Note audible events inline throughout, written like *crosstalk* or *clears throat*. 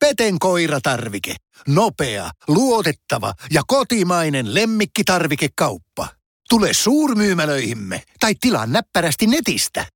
Peten koiratarvike. Nopea, luotettava ja kotimainen lemmikkitarvikekauppa. Tule suurmyymälöihimme tai tilaa näppärästi netistä.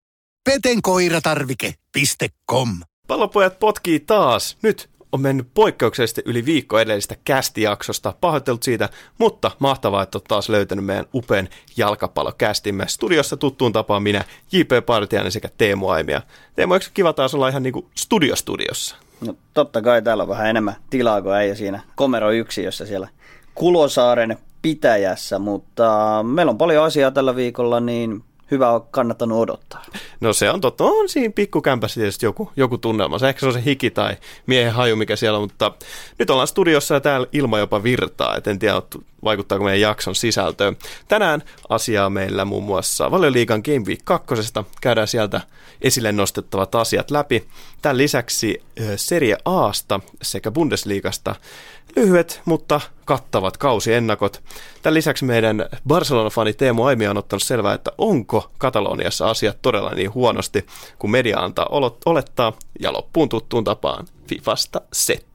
petenkoiratarvike.com Pallopojat potkii taas. Nyt on mennyt poikkeuksellisesti yli viikko edellisestä kästijaksosta. Pahoittelut siitä, mutta mahtavaa, että olet taas löytänyt meidän upean jalkapallokästimme. Studiossa tuttuun tapaan minä, J.P. Partiainen sekä Teemu Aimia. Teemu, eikö kiva taas olla ihan niinku studiostudiossa? No totta kai täällä on vähän enemmän tilaa kuin äijä siinä Komero 1, jossa siellä Kulosaaren pitäjässä, mutta meillä on paljon asiaa tällä viikolla, niin hyvä on kannattanut odottaa. No se on totta. On siinä pikkukämpässä tietysti joku, joku tunnelma. Se ehkä se on se hiki tai miehen haju, mikä siellä on, mutta nyt ollaan studiossa ja täällä ilma jopa virtaa. Et en tiedä, vaikuttaako meidän jakson sisältöön. Tänään asiaa meillä muun muassa Valioliigan Game Week 2. Käydään sieltä esille nostettavat asiat läpi. Tämän lisäksi Serie Aasta sekä Bundesliigasta lyhyet, mutta kattavat kausiennakot. Tämän lisäksi meidän Barcelona-fani Teemu Aimi on ottanut selvää, että onko Kataloniassa asiat todella niin huonosti, kun media antaa olettaa, ja loppuun tuttuun tapaan Fifasta settiä.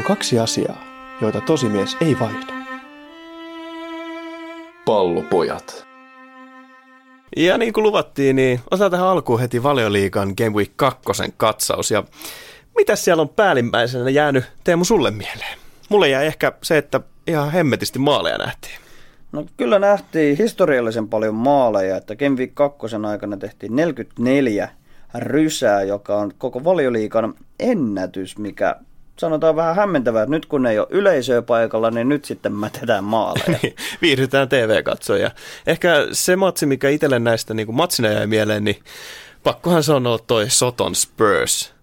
On kaksi asiaa, joita tosimies ei vaihda. Pallopojat. Ja niin kuin luvattiin, niin otetaan tähän alkuun heti Valioliikan Game Week 2 katsaus. Ja mitä siellä on päällimmäisenä jäänyt Teemu sulle mieleen? Mulle jäi ehkä se, että ihan hemmetisti maaleja nähtiin. No kyllä nähtiin historiallisen paljon maaleja, että Game Week 2 aikana tehtiin 44 rysää, joka on koko valioliikan ennätys, mikä sanotaan vähän hämmentävää, että nyt kun ei ole yleisöä paikalla, niin nyt sitten mätetään maaleja. *laughs* Viihdytään TV-katsoja. Ehkä se matsi, mikä itselle näistä niin matsina jäi mieleen, niin pakkohan sanoa toi Soton Spurs.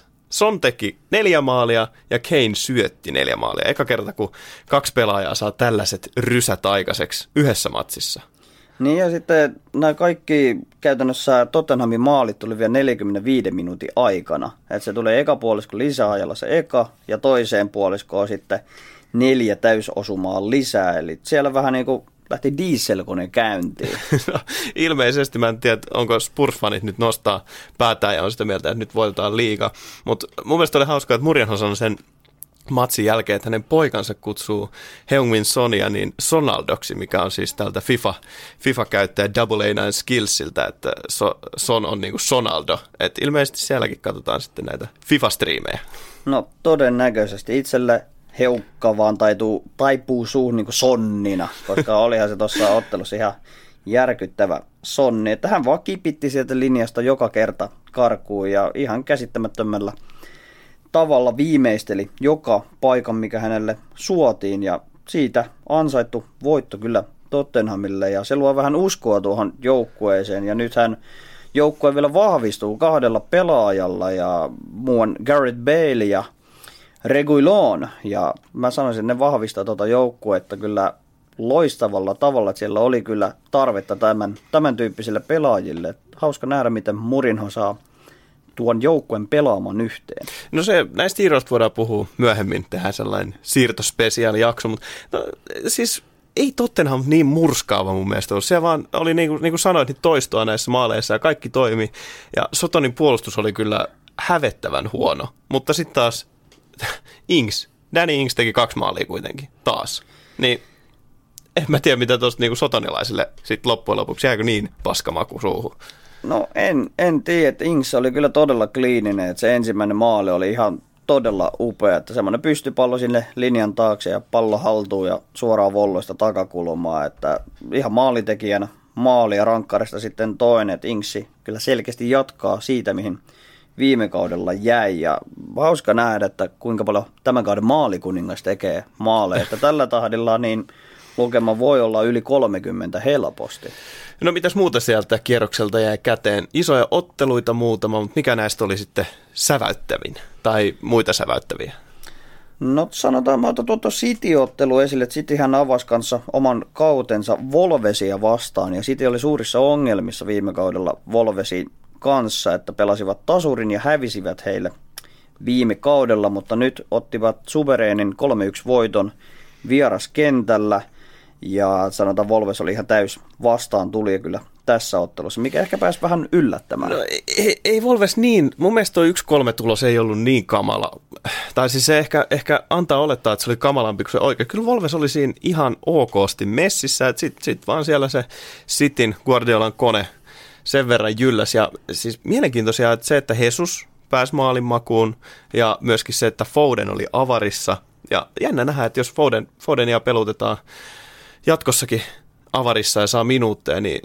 2-5. Son teki neljä maalia ja Kane syötti neljä maalia. Eka kerta, kun kaksi pelaajaa saa tällaiset rysät aikaiseksi yhdessä matsissa. Niin ja sitten nämä kaikki käytännössä Tottenhamin maalit tuli vielä 45 minuutin aikana. Että se tulee eka puolisko lisäajalla se eka ja toiseen puoliskoon sitten neljä täysosumaa lisää. Eli siellä vähän niin kuin lähti dieselkone käyntiin. *laughs* No, ilmeisesti mä en tiedä, onko Spurs-fanit nyt nostaa päätään ja on sitä mieltä, että nyt voitetaan liiga. Mutta mun mielestä oli hauskaa, että Murjanhan sanoi sen matsin jälkeen, että hänen poikansa kutsuu Heungmin Sonia niin Sonaldoksi, mikä on siis tältä FIFA, FIFA-käyttäjä Double A9 Skillsiltä, että so, Son on niin kuin Sonaldo. Et ilmeisesti sielläkin katsotaan sitten näitä FIFA-striimejä. No todennäköisesti itselle heukka vaan taituu, taipuu suuhun niin kuin sonnina, koska *laughs* olihan se tuossa ottelussa ihan järkyttävä sonni. Että hän vaan kipitti sieltä linjasta joka kerta karkuun ja ihan käsittämättömällä tavalla viimeisteli joka paikan, mikä hänelle suotiin ja siitä ansaittu voitto kyllä Tottenhamille ja se luo vähän uskoa tuohon joukkueeseen ja nythän joukkue vielä vahvistuu kahdella pelaajalla ja muun Garrett Bale ja Reguilon ja mä sanoisin, että ne vahvistaa tuota joukkuetta kyllä loistavalla tavalla, että siellä oli kyllä tarvetta tämän, tämän tyyppisille pelaajille. Hauska nähdä, miten Murinho saa tuon joukkueen pelaamaan yhteen? No se, näistä siirroista voidaan puhua myöhemmin, tehdään sellainen siirtospesiaalijakso, mutta no, siis ei Tottenham niin murskaava mun mielestä ollut. Se vaan oli niin kuin, niin kuin sanoit, niin toistoa näissä maaleissa ja kaikki toimi. Ja Sotonin puolustus oli kyllä hävettävän huono. Mutta sitten taas *laughs* Ings, Danny Ings teki kaksi maalia kuitenkin taas. Niin en mä tiedä, mitä tuosta niin sotonilaisille sitten loppujen lopuksi jääkö niin paskamaku suuhun. No en, en tiedä, että Ings oli kyllä todella kliininen, että se ensimmäinen maali oli ihan todella upea, että semmoinen pystypallo sinne linjan taakse ja pallo haltuu ja suoraan volloista takakulmaa, että ihan maalitekijänä maali ja rankkarista sitten toinen, että Ingsi kyllä selkeästi jatkaa siitä, mihin viime kaudella jäi. Ja hauska nähdä, että kuinka paljon tämän kauden maalikuningas tekee maaleja, että tällä tahdilla niin lukema voi olla yli 30 helposti. No mitäs muuta sieltä kierrokselta jäi käteen? Isoja otteluita muutama, mutta mikä näistä oli sitten säväyttävin tai muita säväyttäviä? No sanotaan, mä otan tuota City-ottelu esille, että Cityhän avasi kanssa oman kautensa Volvesia vastaan, ja City oli suurissa ongelmissa viime kaudella Volvesin kanssa, että pelasivat tasurin ja hävisivät heille viime kaudella, mutta nyt ottivat suvereenin 3-1 voiton vieraskentällä – Ja sanotaan Volves oli ihan täys vastaan tuli kyllä tässä ottelussa, mikä ehkä pääsi vähän yllättämään. No, ei, ei Volves niin, mun mielestä tuo 1-3 tulos ei ollut niin kamala. Tai siis se ehkä, ehkä antaa olettaa, että se oli kamalampi kuin se oikein. Kyllä Volves oli siinä ihan okosti messissä, että sitten sit vaan siellä se Sitin Guardiolan kone sen verran jylläs. Ja siis mielenkiintoisia, että se, että Jesus pääsi maalin makuun ja myöskin se, että Foden oli avarissa. Ja jännä nähdä, että jos Foden, Fodenia pelutetaan jatkossakin avarissa ja saa minuutteja, niin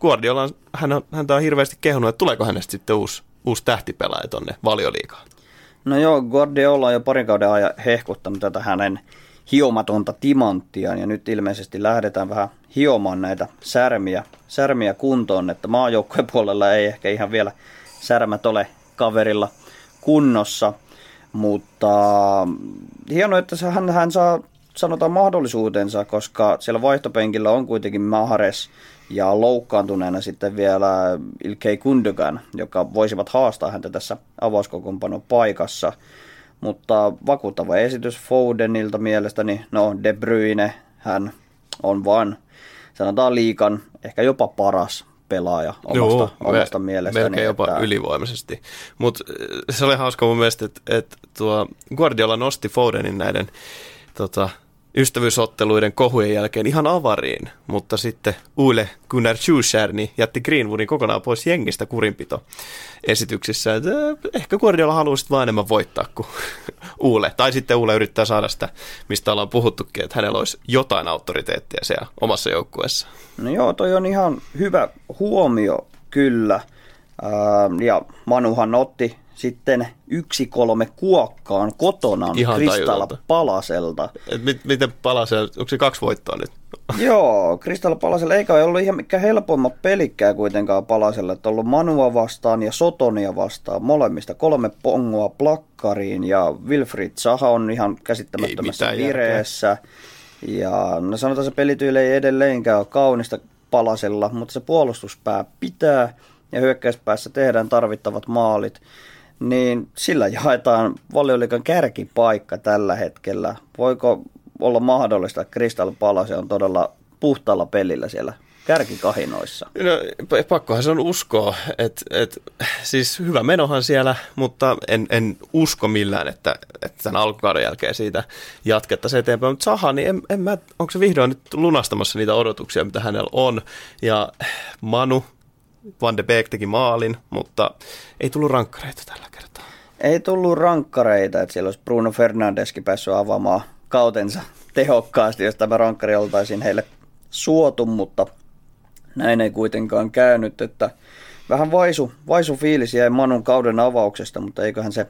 Guardiola, hän häntä on hirveästi kehunut, että tuleeko hänestä sitten uusi, uusi tähtipelaaja tonne valioliikaan. No joo, Guardiola on jo parin kauden ajan hehkuttanut tätä hänen hiomatonta timanttiaan ja nyt ilmeisesti lähdetään vähän hiomaan näitä särmiä, särmiä kuntoon, että maajoukkojen puolella ei ehkä ihan vielä särmät ole kaverilla kunnossa, mutta hienoa, että hän, hän saa sanotaan mahdollisuutensa, koska siellä vaihtopenkillä on kuitenkin Mahares ja loukkaantuneena sitten vielä Ilkei Kundogan, joka voisivat haastaa häntä tässä avauskokoonpanon paikassa. Mutta vakuuttava esitys Fodenilta mielestäni, no De Bruyne, hän on vain, sanotaan liikan, ehkä jopa paras pelaaja omasta, Joo, omasta me, mielestäni. Melkein jopa että... ylivoimaisesti. Mutta eh, se oli hauska mun mielestä, että, että tuo Guardiola nosti Fodenin näiden tota, ystävyysotteluiden kohujen jälkeen ihan avariin, mutta sitten Uule Gunnar Schuscher niin jätti Greenwoodin kokonaan pois jengistä kurinpito esityksissä. Äh, ehkä Guardiola haluaisi vain enemmän voittaa kuin *laughs* Uule. Tai sitten Uule yrittää saada sitä, mistä ollaan puhuttukin, että hänellä olisi jotain auktoriteettia siellä omassa joukkueessa. No joo, toi on ihan hyvä huomio kyllä. Ja Manuhan otti sitten yksi kolme kuokkaan kotona Kristalla Palaselta. Et mit, miten Palasel, onko se kaksi voittoa nyt? *laughs* Joo, Kristalla Palasella eikä ollut ihan mikä helpoimmat pelikkää kuitenkaan Palaselle, että ollut Manua vastaan ja Sotonia vastaan molemmista. Kolme pongoa plakkariin ja Wilfried Saha on ihan käsittämättömässä vireessä. Järkeä. Ja no sanotaan se pelityyli ei edelleenkään ole kaunista Palasella, mutta se puolustuspää pitää ja hyökkäyspäässä tehdään tarvittavat maalit niin sillä jaetaan valioliikan kärkipaikka tällä hetkellä. Voiko olla mahdollista, että Crystal Palace on todella puhtaalla pelillä siellä kärkikahinoissa? No, pakkohan se on uskoa. Et, et, siis hyvä menohan siellä, mutta en, en usko millään, että, että tämän alkukauden jälkeen siitä jatkettaisiin eteenpäin. Mutta Saha, niin en, en mä, onko se vihdoin nyt lunastamassa niitä odotuksia, mitä hänellä on? Ja Manu, Van de Beek teki maalin, mutta ei tullut rankkareita tällä kertaa. Ei tullut rankkareita, että siellä olisi Bruno Fernandeskin päässyt avaamaan kautensa tehokkaasti, jos tämä rankkari oltaisiin heille suotu, mutta näin ei kuitenkaan käynyt, että vähän vaisu, vaisu fiilis jäi Manun kauden avauksesta, mutta eiköhän se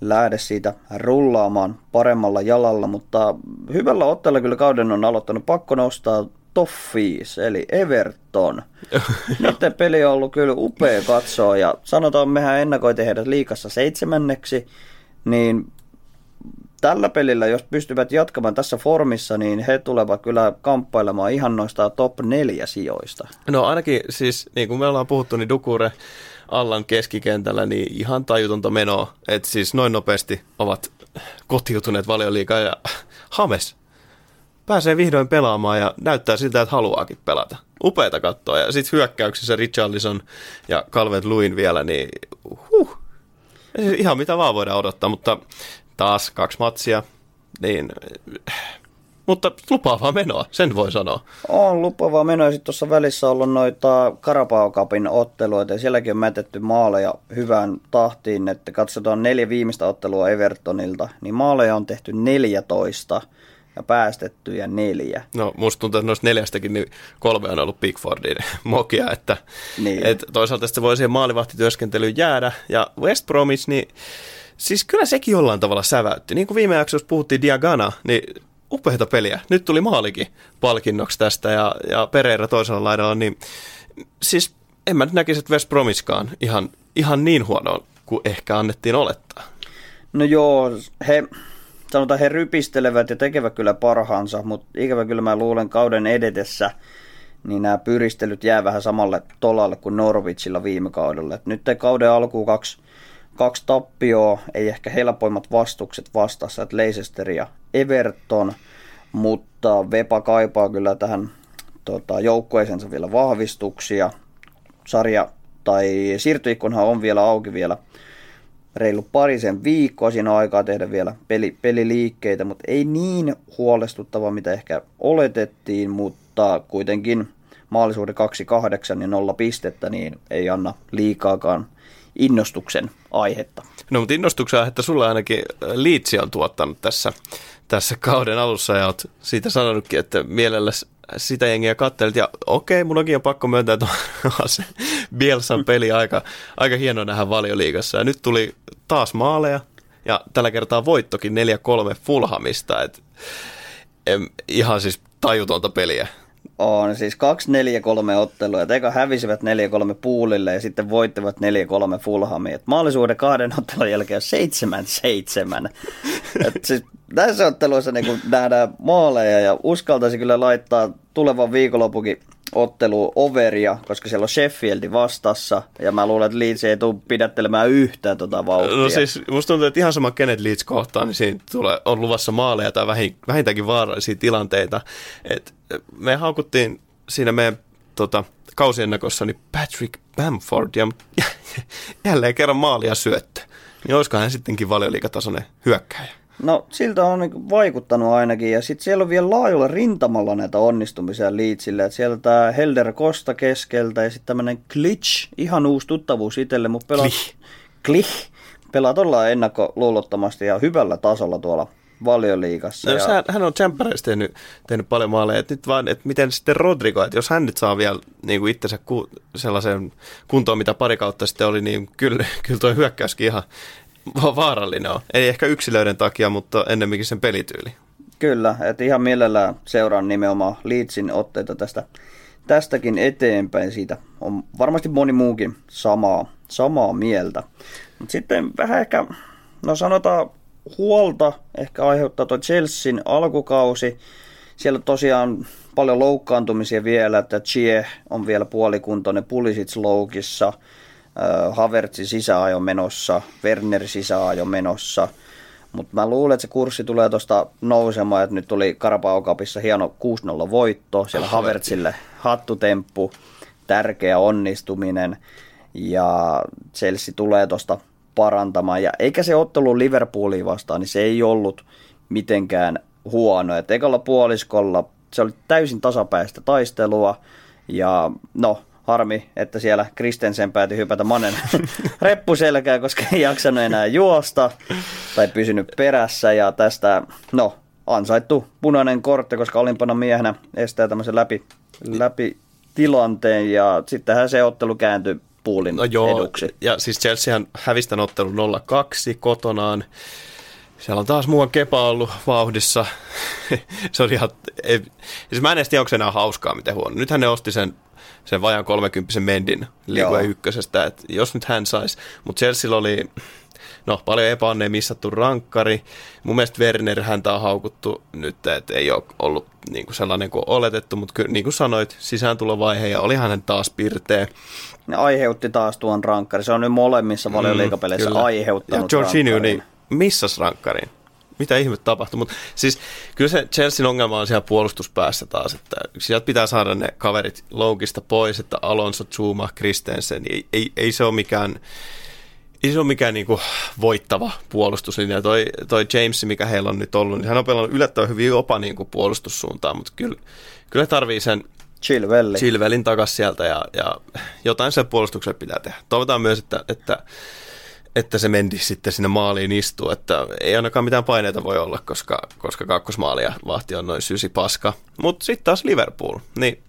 lähde siitä rullaamaan paremmalla jalalla, mutta hyvällä otteella kyllä kauden on aloittanut. Pakko nostaa Toffees, eli Everton. *laughs* Nyt peli on ollut kyllä upea katsoa ja sanotaan, mehän ennakoitiin heidät liikassa seitsemänneksi, niin tällä pelillä, jos pystyvät jatkamaan tässä formissa, niin he tulevat kyllä kamppailemaan ihan noista top neljä sijoista. No ainakin siis, niin kuin me ollaan puhuttu, niin Dukure Allan keskikentällä, niin ihan tajutonta menoa, että siis noin nopeasti ovat kotiutuneet valioliikaa ja Hames pääsee vihdoin pelaamaan ja näyttää siltä, että haluaakin pelata. Upeita katsoa. Ja sitten hyökkäyksissä Richarlison ja Calvert Luin vielä, niin huh, ihan mitä vaan voidaan odottaa, mutta taas kaksi matsia, niin mutta lupaavaa menoa, sen voi sanoa. On lupaavaa menoa. Sitten tuossa välissä on ollut noita Karapaokapin otteluita ja sielläkin on mätetty maaleja hyvään tahtiin, että katsotaan neljä viimeistä ottelua Evertonilta, niin maaleja on tehty 14 ja päästettyjä neljä. No musta tuntuu, että noista neljästäkin niin kolme on ollut Pickfordin *laughs* mokia, että niin. et toisaalta se voi siihen maalivahtityöskentelyyn jäädä. Ja West Bromwich, niin siis kyllä sekin jollain tavalla säväytti. Niin kuin viime jaksossa puhuttiin Diagana, niin upeita peliä. Nyt tuli maalikin palkinnoksi tästä ja, ja Pereira toisella laidalla, niin siis en mä nyt näkisi, että West Bromwichkaan ihan, ihan niin huono kuin ehkä annettiin olettaa. No joo, he, sanotaan he rypistelevät ja tekevät kyllä parhaansa, mutta ikävä kyllä mä luulen kauden edetessä, niin nämä pyristelyt jää vähän samalle tolalle kuin Norwichilla viime kaudella. Et nyt kauden alkuun kaksi, kaksi tappioa, ei ehkä helpoimmat vastukset vastassa, että Leicester ja Everton, mutta Vepa kaipaa kyllä tähän tota, joukkueeseensa vielä vahvistuksia. Sarja tai siirtoikkunhan on vielä auki vielä reilu parisen viikkoa. Siinä on aikaa tehdä vielä peli, peliliikkeitä, mutta ei niin huolestuttava, mitä ehkä oletettiin, mutta kuitenkin maalisuuden 2-8 ja 0 pistettä, niin ei anna liikaakaan innostuksen aihetta. No mutta innostuksen aihetta sulla ainakin Liitsi on tuottanut tässä, tässä kauden alussa ja olet siitä sanonutkin, että mielellä sitä jengiä kattelit ja okei, mun onkin jo pakko myöntää, että *laughs* on se Bielsan peli aika, aika hieno nähdä valioliigassa. Ja nyt tuli taas maaleja ja tällä kertaa voittokin 4-3 Fulhamista. Et, em, ihan siis tajutonta peliä. On siis 2-4-3 ottelua. Eka hävisivät 4-3 puulille ja sitten voittivat 4-3 Fulhamiin. maalisuuden kahden ottelun jälkeen on 7-7. *laughs* Et siis tässä ottelussa niin nähdään maaleja ja uskaltaisi kyllä laittaa tulevan viikonlopukin ottelu overia, koska siellä on Sheffieldi vastassa, ja mä luulen, että Leeds ei tule pidättelemään yhtään tota vauhtia. No siis, musta tuntuu, että ihan sama kenet Leeds kohtaa, niin siinä tulee, on luvassa maaleja tai vähintäänkin vaarallisia tilanteita. Et me haukuttiin siinä meidän tota, kausiennakossa niin Patrick Bamford, ja *laughs* jälleen kerran maalia syöttö. Niin olisiko hän sittenkin valioliikatasoinen hyökkäjä? No siltä on niin vaikuttanut ainakin ja sitten siellä on vielä laajalla rintamalla näitä onnistumisia liitsille. että siellä tämä Helder Costa keskeltä ja sitten tämmöinen Glitch, ihan uusi tuttavuus itselle, mutta pelaa, Glitch. pelaa todella ennakkoluulottomasti ja hyvällä tasolla tuolla valioliigassa. No, ja... hän, hän on Champereissa tehnyt, tehnyt paljon maaleja, että nyt vaan, että miten sitten Rodrigo, että jos hän nyt saa vielä niin kuin itsensä ku, sellaisen kuntoon, mitä pari kautta sitten oli, niin kyllä, kyllä tuo hyökkäyskin ihan, vaarallinen on. Ei ehkä yksilöiden takia, mutta ennemminkin sen pelityyli. Kyllä, että ihan mielellään seuraan nimenomaan Leedsin otteita tästä, tästäkin eteenpäin. Siitä on varmasti moni muukin samaa, samaa mieltä. Mutta sitten vähän ehkä, no sanotaan huolta ehkä aiheuttaa tuo Chelsean alkukausi. Siellä tosiaan paljon loukkaantumisia vielä, että Chie on vielä puolikuntoinen Pulisic loukissa – Havertzi sisäajo menossa, Werner sisäajo menossa. Mutta mä luulen, että se kurssi tulee tuosta nousemaan, että nyt tuli Karapaokapissa hieno 6-0 voitto, siellä Havertzille hattutemppu, tärkeä onnistuminen ja Chelsea tulee tuosta parantamaan. Ja eikä se ottelu Liverpooliin vastaan, niin se ei ollut mitenkään huono. Et ekalla puoliskolla se oli täysin tasapäistä taistelua ja no, Harmi, että siellä Kristensen päätyi hypätä Manen *laughs* reppuselkää, koska ei jaksanut enää juosta tai pysynyt perässä. Ja tästä, no, ansaittu punainen kortti, koska olimpana miehenä estää tämmöisen läpi, läpi tilanteen. Ja sittenhän se ottelu kääntyi puulin no joo, eduksi. Ja siis Chelseahan hävisi tämän ottelun 0-2 kotonaan. Siellä on taas muuan kepa ollut vauhdissa. *laughs* se oli ihan, ei, siis mä en edes tiedä, onko se enää hauskaa, miten huono. Nythän ne osti sen sen vajan 30 Mendin liikuen ykkösestä, että jos nyt hän saisi. Mutta Chelsea oli no, paljon epäonneen missattu rankkari. Mun mielestä Werner häntä on haukuttu nyt, että ei ole ollut niin kuin sellainen kuin oletettu, mutta kyllä niin kuin sanoit, sisääntulovaihe ja olihan hän taas pirteä. Ne aiheutti taas tuon rankkari. Se on nyt molemmissa mm, liikapeleissä aiheuttanut Ja Jorginho niin missas rankkarin mitä ihme tapahtui. Mutta siis kyllä se Chelsean ongelma on siellä puolustuspäässä taas, että sieltä pitää saada ne kaverit loukista pois, että Alonso, Zuma, Kristensen, ei, ei, ei se ole mikään ei se ole mikään niinku voittava puolustuslinja. Toi, toi James, mikä heillä on nyt ollut, niin hän on pelannut yllättävän hyvin jopa niinku puolustussuuntaan, mutta kyllä, kyllä tarvii sen Chilvelli. Chilvelin takaisin sieltä ja, ja jotain sen puolustuksen pitää tehdä. Toivotaan myös, että, että että se menti sitten sinne maaliin istuu, että ei ainakaan mitään paineita voi olla, koska, koska kakkosmaalia vahti on noin sysi paska. Mutta sitten taas Liverpool, niin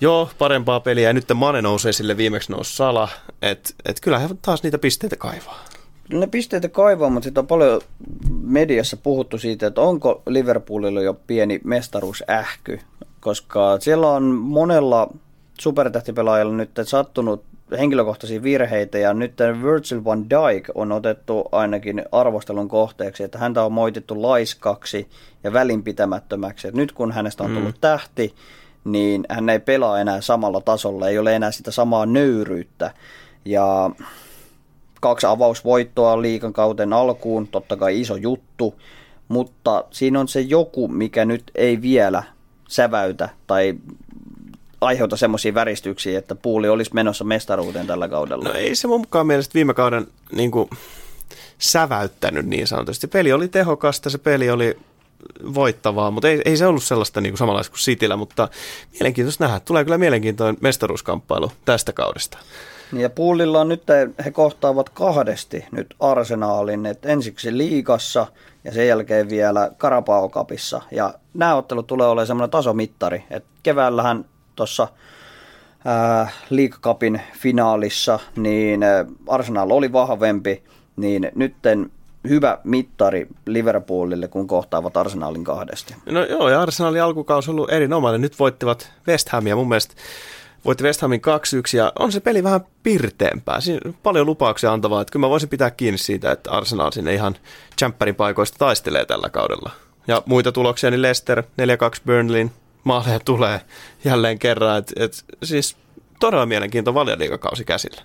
joo, parempaa peliä. Ja nyt Mane nousee sille viimeksi nousi Sala, että et kyllä he taas niitä pisteitä kaivaa. Ne pisteitä kaivaa, mutta sitten on paljon mediassa puhuttu siitä, että onko Liverpoolilla jo pieni mestaruusähky, koska siellä on monella supertähtipelaajalla nyt sattunut henkilökohtaisia virheitä ja nyt Virgil van Dijk on otettu ainakin arvostelun kohteeksi, että häntä on moitettu laiskaksi ja välinpitämättömäksi. Et nyt kun hänestä on tullut mm. tähti, niin hän ei pelaa enää samalla tasolla, ei ole enää sitä samaa nöyryyttä. Ja kaksi avausvoittoa liikan kauten alkuun, totta kai iso juttu, mutta siinä on se joku, mikä nyt ei vielä säväytä tai aiheuta semmoisia väristyksiä, että puuli olisi menossa mestaruuteen tällä kaudella. No ei se mun mukaan mielestä viime kauden niin kuin, säväyttänyt niin sanotusti. Peli oli tehokasta, se peli oli voittavaa, mutta ei, ei se ollut sellaista niin kuin samanlaista kuin Cityllä, mutta mielenkiintoista nähdä. Tulee kyllä mielenkiintoinen mestaruuskamppailu tästä kaudesta. Niin ja Puulilla on nyt, he kohtaavat kahdesti nyt Arsenaalin, että ensiksi liigassa ja sen jälkeen vielä Karapao-kapissa. Ja nämä ottelut tulee olemaan semmoinen tasomittari, että keväällähän tuossa League finaalissa, niin Arsenal oli vahvempi, niin nytten hyvä mittari Liverpoolille, kun kohtaavat Arsenalin kahdesti. No joo, ja Arsenalin alkukausi on ollut erinomainen. Nyt voittivat West Hamia mun mielestä voitti West Hamin 2-1 ja on se peli vähän pirteempää. Siinä on paljon lupauksia antavaa, että kyllä mä voisin pitää kiinni siitä, että Arsenal sinne ihan champerin paikoista taistelee tällä kaudella. Ja muita tuloksia, niin Leicester 4-2 Burnleyin maaleja tulee jälleen kerran. Et, et, siis todella mielenkiintoinen valioliikakausi käsillä.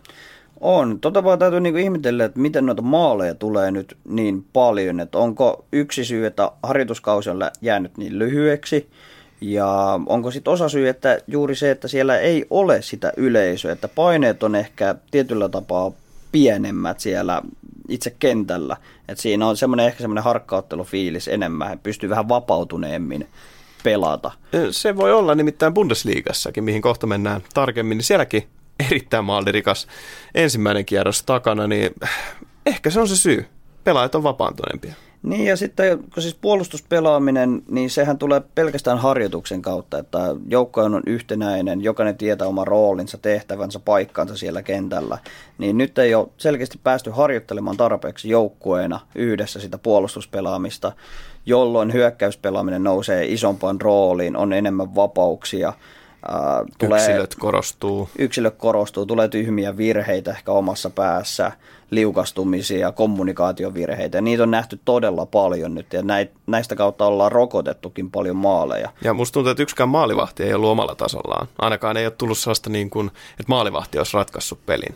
On. Tota vaan täytyy niinku ihmetellä, että miten noita maaleja tulee nyt niin paljon. Että onko yksi syy, että harjoituskausi on jäänyt niin lyhyeksi, ja onko sitten osa syy, että juuri se, että siellä ei ole sitä yleisöä, että paineet on ehkä tietyllä tapaa pienemmät siellä itse kentällä. Että siinä on semmoinen ehkä semmoinen harkkauttelufiilis enemmän, pystyy vähän vapautuneemmin pelata. Se voi olla nimittäin Bundesliigassakin, mihin kohta mennään tarkemmin, niin sielläkin erittäin maalirikas ensimmäinen kierros takana, niin ehkä se on se syy. Pelaajat on vapaantuneempia. Niin ja sitten kun siis puolustuspelaaminen, niin sehän tulee pelkästään harjoituksen kautta, että joukko on yhtenäinen, jokainen tietää oma roolinsa, tehtävänsä, paikkaansa siellä kentällä. Niin nyt ei ole selkeästi päästy harjoittelemaan tarpeeksi joukkueena yhdessä sitä puolustuspelaamista, jolloin hyökkäyspelaaminen nousee isompaan rooliin, on enemmän vapauksia – Äh, tulee, yksilöt korostuu. Yksilöt korostuu, tulee tyhmiä virheitä ehkä omassa päässä, liukastumisia, kommunikaatiovirheitä. Niitä on nähty todella paljon nyt ja näistä kautta ollaan rokotettukin paljon maaleja. Ja musta tuntuu, että yksikään maalivahti ei ollut omalla tasollaan. Ainakaan ei ole tullut sellaista niin kuin, että maalivahti olisi ratkaissut pelin.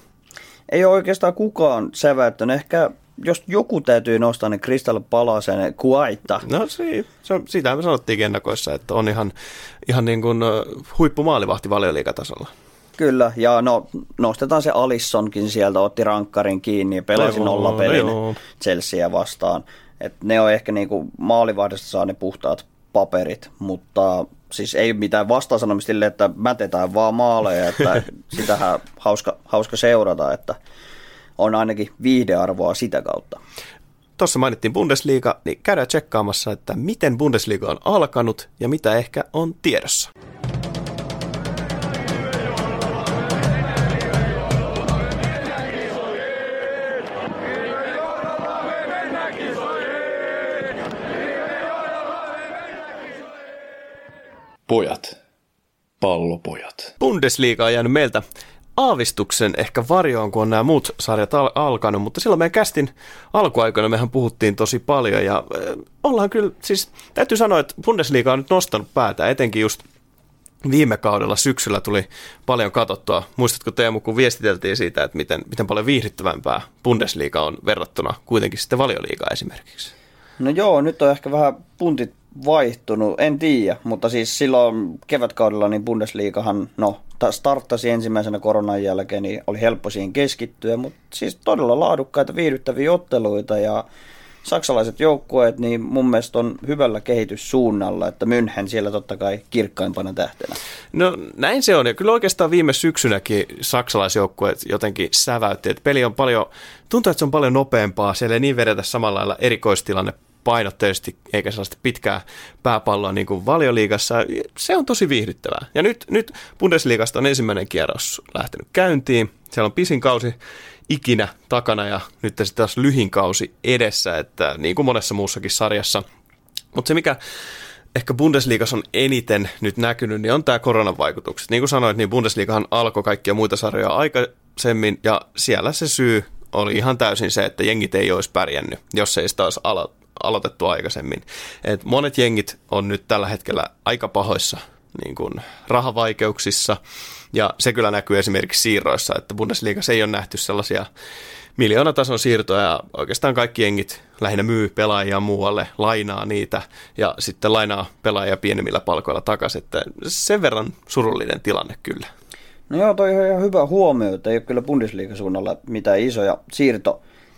Ei ole oikeastaan kukaan säväyttänyt. Ehkä jos joku täytyy nostaa, niin Crystal Palasen Kuaita. No si, se, sitä me sanottiin ennakoissa, että on ihan, ihan niin kuin huippumaalivahti valioliikatasolla. Kyllä, ja no, nostetaan se Alissonkin sieltä, otti rankkarin kiinni ja pelasi nollapelin Chelsea vastaan. Et ne on ehkä niinku maalivahdesta saa ne puhtaat paperit, mutta siis ei mitään vastaansanomista sille, että mätetään vaan maaleja, että *laughs* sitähän hauska, hauska seurata, että on ainakin viihdearvoa sitä kautta. Tuossa mainittiin Bundesliga, niin käydään tsekkaamassa, että miten Bundesliga on alkanut ja mitä ehkä on tiedossa. Pojat. Pallopojat. Bundesliga on jäänyt meiltä aavistuksen ehkä varjoon, kun on nämä muut sarjat al- alkanut, mutta silloin meidän kästin alkuaikoina mehän puhuttiin tosi paljon ja äh, ollaan kyllä, siis täytyy sanoa, että Bundesliga on nyt nostanut päätä, etenkin just viime kaudella syksyllä tuli paljon katsottua. Muistatko Teemu, kun viestiteltiin siitä, että miten, miten paljon viihdyttävämpää Bundesliga on verrattuna kuitenkin sitten valioliigaa esimerkiksi? No joo, nyt on ehkä vähän puntit vaihtunut, en tiedä, mutta siis silloin kevätkaudella niin Bundesliigahan, no, starttasi ensimmäisenä koronan jälkeen, niin oli helppo siihen keskittyä, mutta siis todella laadukkaita, viihdyttäviä otteluita ja saksalaiset joukkueet, niin mun mielestä on hyvällä kehityssuunnalla, että München siellä totta kai kirkkaimpana tähtenä. No näin se on, ja kyllä oikeastaan viime syksynäkin saksalaisjoukkueet jotenkin säväytti, että peli on paljon, tuntuu, että se on paljon nopeampaa, siellä ei niin vedetä samalla lailla erikoistilanne painotteisesti, eikä sellaista pitkää pääpalloa niin kuin valioliigassa. Se on tosi viihdyttävää. Ja nyt, nyt Bundesliigasta on ensimmäinen kierros lähtenyt käyntiin. Siellä on pisin kausi ikinä takana ja nyt sitten taas lyhin kausi edessä, että niin kuin monessa muussakin sarjassa. Mutta se, mikä ehkä Bundesliigassa on eniten nyt näkynyt, niin on tämä koronan vaikutukset. Niin kuin sanoit, niin Bundesliigahan alkoi kaikkia muita sarjoja aikaisemmin, ja siellä se syy oli ihan täysin se, että jengit ei olisi pärjännyt, jos ei sitä olisi aloitettu aikaisemmin. Et monet jengit on nyt tällä hetkellä aika pahoissa niin kuin rahavaikeuksissa. Ja se kyllä näkyy esimerkiksi siirroissa, että Bundesliigassa ei ole nähty sellaisia miljoonatason siirtoja ja oikeastaan kaikki jengit lähinnä myy pelaajia muualle, lainaa niitä ja sitten lainaa pelaajia pienemmillä palkoilla takaisin. Että sen verran surullinen tilanne kyllä. No joo, toi on ihan hyvä huomio, että ei ole kyllä Bundesliga-suunnalla mitään isoja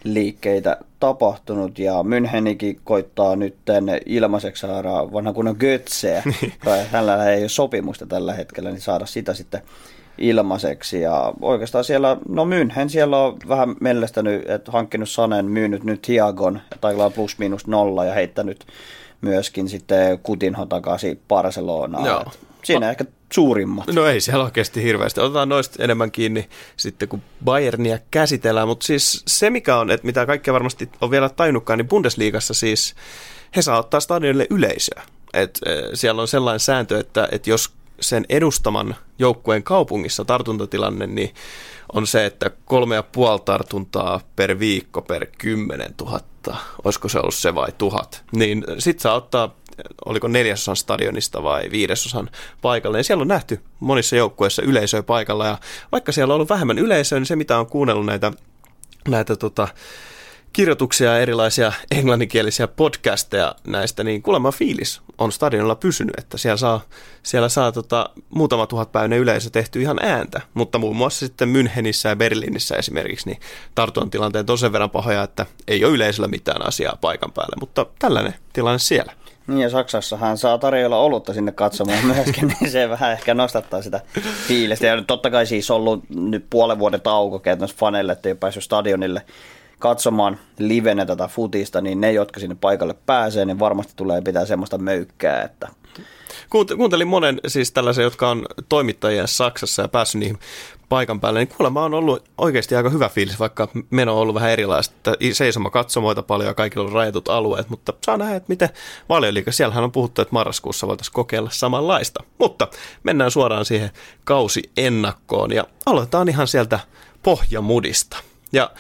siirtoliikkeitä tapahtunut ja Münchenikin koittaa nyt tänne ilmaiseksi saada vanha kunnon Götzeä, *laughs* tai hänellä ei ole sopimusta tällä hetkellä, niin saada sitä sitten ilmaiseksi. Ja oikeastaan siellä, no München siellä on vähän mellestänyt, että hankkinut Sanen, myynyt nyt Hiagon, tai plus miinus nolla ja heittänyt myöskin sitten Kutinho takaisin Barcelonaan. Joo. Et Siinä no. ehkä suurimmat. No ei siellä oikeasti hirveästi. Otetaan noista enemmän kiinni sitten, kun Bayernia käsitellään. Mutta siis se, mikä on, että mitä kaikkea varmasti on vielä tajunnutkaan, niin Bundesliigassa siis he saa ottaa stadionille yleisöä. Et, e, siellä on sellainen sääntö, että, että jos sen edustaman joukkueen kaupungissa tartuntatilanne, niin on se, että kolme ja puoli tartuntaa per viikko per kymmenen tuhatta, olisiko se ollut se vai tuhat, niin sit saa ottaa oliko neljäsosan stadionista vai viidesosan paikalle. Ja siellä on nähty monissa joukkueissa yleisöä paikalla ja vaikka siellä on ollut vähemmän yleisöä, niin se mitä on kuunnellut näitä, näitä tota, kirjoituksia ja erilaisia englanninkielisiä podcasteja näistä, niin kuulemma fiilis on stadionilla pysynyt, että siellä saa, siellä saa tota, muutama tuhat päivänä yleisö tehty ihan ääntä, mutta muun muassa sitten Münchenissä ja Berliinissä esimerkiksi, niin tartuan tilanteet on sen verran pahoja, että ei ole yleisöllä mitään asiaa paikan päälle, mutta tällainen tilanne siellä. Niin ja Saksassa hän saa tarjolla olutta sinne katsomaan *laughs* myöskin, niin se vähän ehkä nostattaa sitä fiilistä. Ja totta kai siis ollut nyt puolen vuoden tauko käytännössä faneille, että ei ole päässyt stadionille katsomaan livenä tätä futista, niin ne, jotka sinne paikalle pääsee, niin varmasti tulee pitää semmoista möykkää, että Kuuntelin monen siis tällaisen, jotka on toimittajia Saksassa ja päässyt niihin paikan päälle, niin kuulemma on ollut oikeasti aika hyvä fiilis, vaikka meno on ollut vähän erilaista, seisoma katsomoita paljon ja kaikilla on rajatut alueet, mutta saa nähdä, että miten valioliiga, siellähän on puhuttu, että marraskuussa voitaisiin kokeilla samanlaista. Mutta mennään suoraan siihen kausi ennakkoon ja aloitetaan ihan sieltä pohjamudista. Ja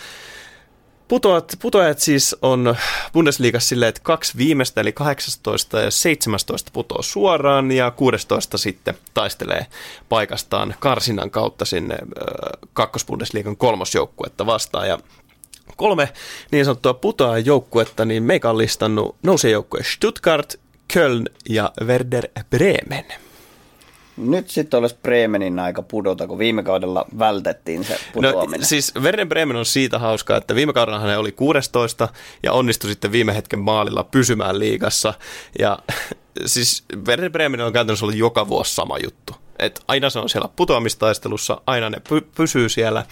Putoajat, putoajat siis on Bundesliigassa silleen, että kaksi viimeistä, eli 18 ja 17 putoo suoraan, ja 16 sitten taistelee paikastaan karsinan kautta sinne äh, kakkosbundesliigan kolmosjoukkuetta vastaan. Ja kolme niin sanottua putoajan joukkuetta, niin meikä on listannut nousijoukkue Stuttgart, Köln ja Werder Bremen. Nyt sitten olisi Bremenin aika pudota, kun viime kaudella vältettiin se no, putoaminen. No, siis Werder Bremen on siitä hauskaa, että viime kaudella hän oli 16 ja onnistui sitten viime hetken maalilla pysymään liigassa. Ja *laughs* siis Werder Bremen on käytännössä ollut joka vuosi sama juttu. Et aina se on siellä putoamistaistelussa, aina ne py- pysyy siellä.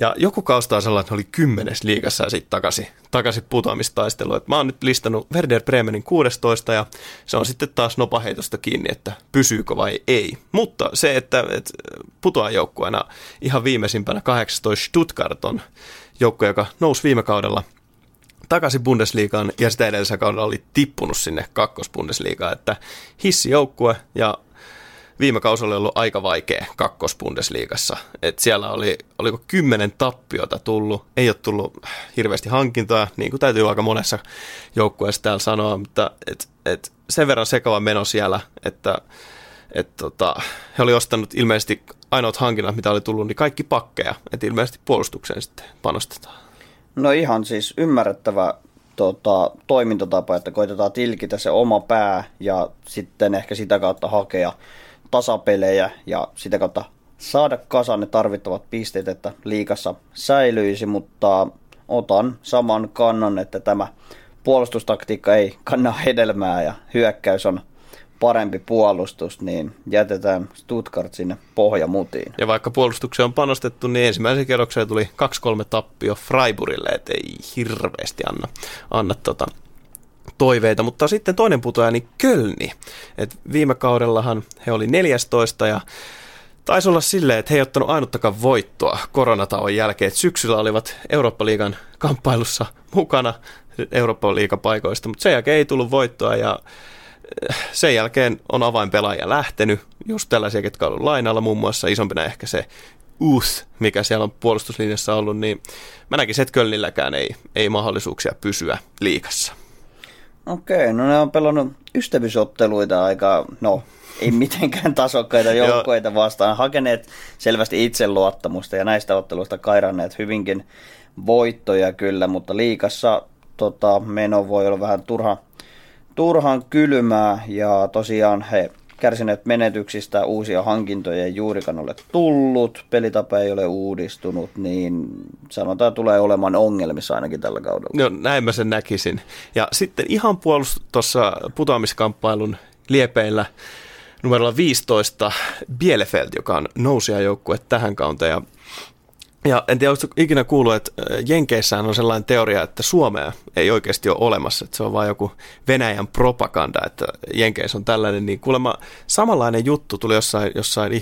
Ja joku kausi taas sellainen, että oli kymmenes liigassa ja sitten takaisin, takaisin putoamistaistelu. Et mä oon nyt listannut Werder Bremenin 16 ja se on sitten taas nopaheitosta kiinni, että pysyykö vai ei. Mutta se, että, että putoaa joukkueena ihan viimeisimpänä 18 Stuttgart on joka nousi viime kaudella takaisin Bundesliigaan ja sitä edellisellä kaudella oli tippunut sinne kakkosbundesliigaan, että hissijoukkue ja viime kausi oli ollut aika vaikea kakkosbundesliigassa. Et siellä oli, oliko kymmenen tappiota tullut, ei ole tullut hirveästi hankintoja, niin kuin täytyy aika monessa joukkueessa täällä sanoa, mutta et, et sen verran sekava meno siellä, että et tota, he oli ostanut ilmeisesti ainoat hankinnat, mitä oli tullut, niin kaikki pakkeja, että ilmeisesti puolustukseen sitten panostetaan. No ihan siis ymmärrettävä tota, toimintatapa, että koitetaan tilkitä se oma pää ja sitten ehkä sitä kautta hakea tasapelejä ja sitä kautta saada kasaan ne tarvittavat pisteet, että liikassa säilyisi, mutta otan saman kannan, että tämä puolustustaktiikka ei kanna hedelmää ja hyökkäys on parempi puolustus, niin jätetään Stuttgart sinne pohjamutiin. Ja vaikka puolustukseen on panostettu, niin ensimmäisen kerroksen tuli 2-3 tappio Freiburgille, et ei hirveästi anna, anna tota, toiveita, mutta sitten toinen putoaja, niin Kölni. Et viime kaudellahan he oli 14 ja taisi olla silleen, että he ei ottanut ainuttakaan voittoa koronatauon jälkeen. Et syksyllä olivat Eurooppa-liigan kamppailussa mukana Eurooppa-liigapaikoista, mutta sen jälkeen ei tullut voittoa ja eh, sen jälkeen on avainpelaaja lähtenyt, just tällaisia, ketkä on ollut lainalla, muun muassa isompina ehkä se Uth, mikä siellä on puolustuslinjassa ollut, niin mä näkisin, että Kölnilläkään ei, ei mahdollisuuksia pysyä liikassa. Okei, no ne on pelannut ystävyysotteluita aika, no ei *laughs* mitenkään tasokkaita joukkoita vastaan, hakeneet selvästi itseluottamusta ja näistä otteluista kairanneet hyvinkin voittoja kyllä, mutta liikassa tota, meno voi olla vähän turha, turhan kylmää. Ja tosiaan he kärsineet menetyksistä, uusia hankintoja ei juurikaan ole tullut, pelitapa ei ole uudistunut, niin sanotaan tulee olemaan ongelmissa ainakin tällä kaudella. No näin mä sen näkisin. Ja sitten ihan puolust tuossa putoamiskamppailun liepeillä numerolla 15 Bielefeld, joka on nousijajoukkue tähän kauteen. Ja en tiedä, onko ikinä kuullut, että Jenkeissään on sellainen teoria, että Suomea ei oikeasti ole olemassa, että se on vain joku Venäjän propaganda, että Jenkeissä on tällainen, niin kuulemma samanlainen juttu tuli jossain, jossain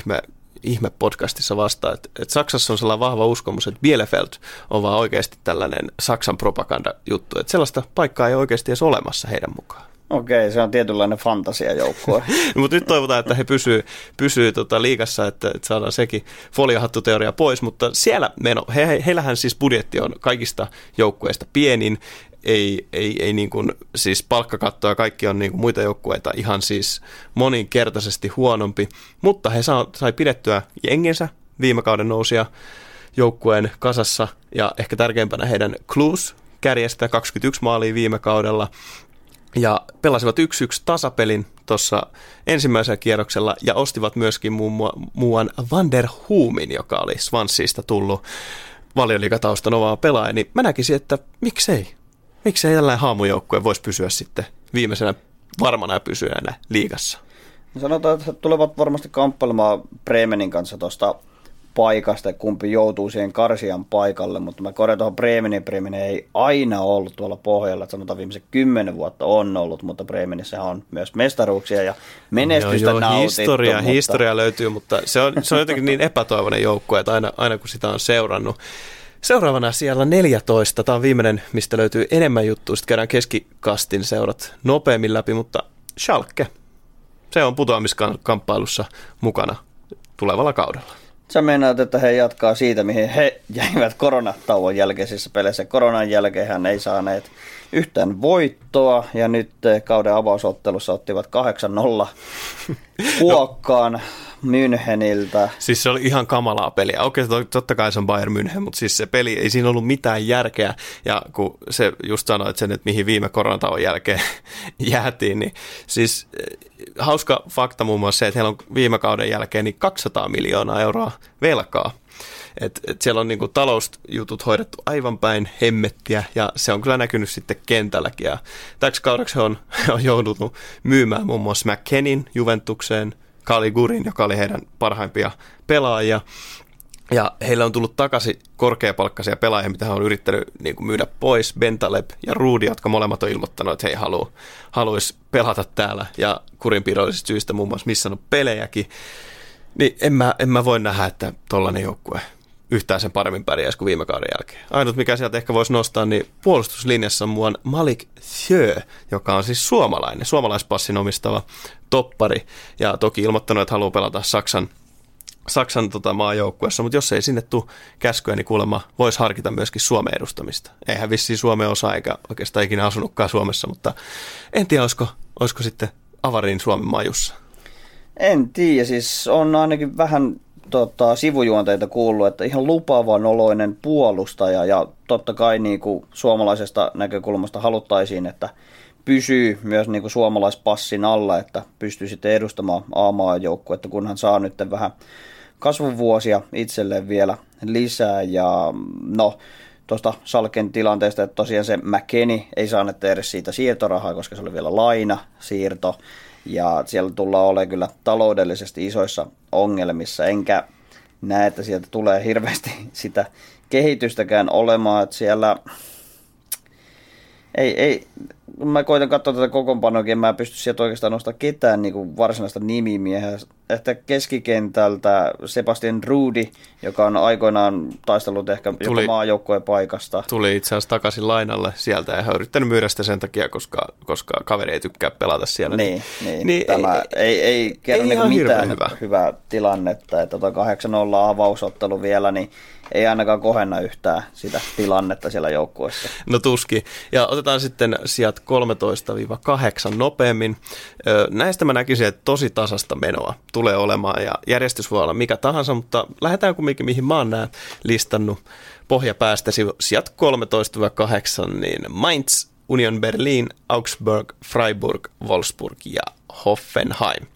ihme, podcastissa vastaan, että, että Saksassa on sellainen vahva uskomus, että Bielefeld on vaan oikeasti tällainen Saksan propaganda juttu, että sellaista paikkaa ei oikeasti edes olemassa heidän mukaan. Okei, se on tietynlainen fantasiajoukkue. *laughs* no, mutta nyt toivotaan, että he pysyy, pysyy tota liigassa, että, että saadaan sekin foliohattuteoria pois, mutta siellä meno, he, he, heillähän siis budjetti on kaikista joukkueista pienin, ei, ei, ei niin kuin, siis palkkakatto ja kaikki on niin kuin muita joukkueita ihan siis moninkertaisesti huonompi, mutta he saa, sai pidettyä jengensä viime kauden nousia joukkueen kasassa. Ja ehkä tärkeimpänä heidän Klus kärjestä 21 maalia viime kaudella ja pelasivat 1-1 tasapelin tuossa ensimmäisellä kierroksella ja ostivat myöskin muun muun Van der Huumin, joka oli Swanseasta tullut valioliikataustan ovaa pelaaja, niin mä näkisin, että miksei. Miksei tällainen haamujoukkue voisi pysyä sitten viimeisenä varmana pysyjänä liigassa. Sanotaan, että tulevat varmasti kamppailemaan Bremenin kanssa tuosta paikasta, kumpi joutuu siihen karsian paikalle, mutta mä korjaan tuohon Bremenin, Bremen ei aina ollut tuolla pohjalla, että sanotaan viimeiset kymmenen vuotta on ollut, mutta Bremenissä on myös mestaruuksia ja menestystä joo, joo, nautittu. Historia, mutta... historia löytyy, mutta se on, se on jotenkin niin epätoivoinen joukkue, että aina, aina kun sitä on seurannut. Seuraavana siellä 14. Tämä on viimeinen, mistä löytyy enemmän juttuja. Sitten käydään keskikastin seurat nopeammin läpi, mutta Schalke. Se on putoamiskamppailussa mukana tulevalla kaudella. Sä meinaat, että he jatkaa siitä, mihin he jäivät koronatauon jälkeisissä peleissä. Koronan jälkeen hän ei saaneet yhtään voittoa ja nyt kauden avausottelussa ottivat 8-0 kuokkaan. *laughs* Müncheniltä. Siis se oli ihan kamalaa peliä. Okei, totta kai se on Bayern München, mutta siis se peli, ei siinä ollut mitään järkeä. Ja kun se just sanoit sen, että mihin viime koronatauon jälkeen *laughs* jäätiin, niin siis eh, hauska fakta muun muassa se, että heillä on viime kauden jälkeen niin 200 miljoonaa euroa velkaa. Et, et siellä on niinku talousjutut hoidettu aivan päin hemmettiä ja se on kyllä näkynyt sitten kentälläkin. Ja täksi kaudeksi on, *laughs* on jouduttu myymään muun muassa McKennin Juventukseen, Kali Gurin, joka oli heidän parhaimpia pelaajia. Ja heillä on tullut takaisin korkeapalkkaisia pelaajia, mitä he on yrittänyt niin kuin myydä pois. Bentaleb ja Ruudi, jotka molemmat on ilmoittanut, että he haluaisi pelata täällä ja kurinpidollisista syistä muun muassa missannut pelejäkin. Niin en mä, en mä voi nähdä, että tollainen joukkue yhtään sen paremmin pärjäisi kuin viime kauden jälkeen. Ainut, mikä sieltä ehkä voisi nostaa, niin puolustuslinjassa on muun Malik Thieu, joka on siis suomalainen, suomalaispassin omistava toppari, ja toki ilmoittanut, että haluaa pelata Saksan Saksan tota, maajoukkuessa, mutta jos ei sinne tule käskyä, niin kuulemma voisi harkita myöskin Suomen edustamista. Eihän vissiin Suomen osa eikä oikeastaan ikinä asunutkaan Suomessa, mutta en tiedä, olisiko, olisiko sitten avarin Suomen majussa. En tiedä, siis on ainakin vähän tota, sivujuonteita kuullut, että ihan lupaavan oloinen puolustaja. Ja totta kai niin kuin suomalaisesta näkökulmasta haluttaisiin, että pysyy myös niin kuin suomalaispassin alla, että pystyy sitten edustamaan A-maajoukkuetta, kunhan saa nyt vähän kasvuvuosia itselleen vielä lisää. Ja no tuosta Salken tilanteesta, että tosiaan se McKenny ei saanut edes siitä siirtorahaa, koska se oli vielä laina siirto ja siellä tullaan olemaan kyllä taloudellisesti isoissa ongelmissa, enkä näe, että sieltä tulee hirveästi *laughs* sitä kehitystäkään olemaan, että siellä ei, ei, mä koitan katsoa tätä kokoonpanoakin, en mä pysty sieltä oikeastaan nostaa ketään niin kuin varsinaista nimimieheä. Että keskikentältä Sebastian Rudi, joka on aikoinaan taistellut ehkä tuli, jopa maajoukkojen paikasta. Tuli itse asiassa takaisin lainalle sieltä ja hän yrittänyt myydä sitä sen takia, koska, koska kaveri ei tykkää pelata siellä. Niin, niin, niin tämä ei, ei, ei kerro ei niin mitään hyvä. hyvää tilannetta. Että tuo 8-0 avausottelu vielä, niin ei ainakaan kohenna yhtään sitä tilannetta siellä joukkueessa. No tuski. Ja otetaan sitten sijat 13-8 nopeammin. Näistä mä näkisin, että tosi tasasta menoa tulee olemaan ja järjestys voi olla mikä tahansa, mutta lähdetään kumminkin mihin mä oon nämä listannut pohjapäästä sijat 13-8, niin Mainz, Union Berlin, Augsburg, Freiburg, Wolfsburg ja Hoffenheim.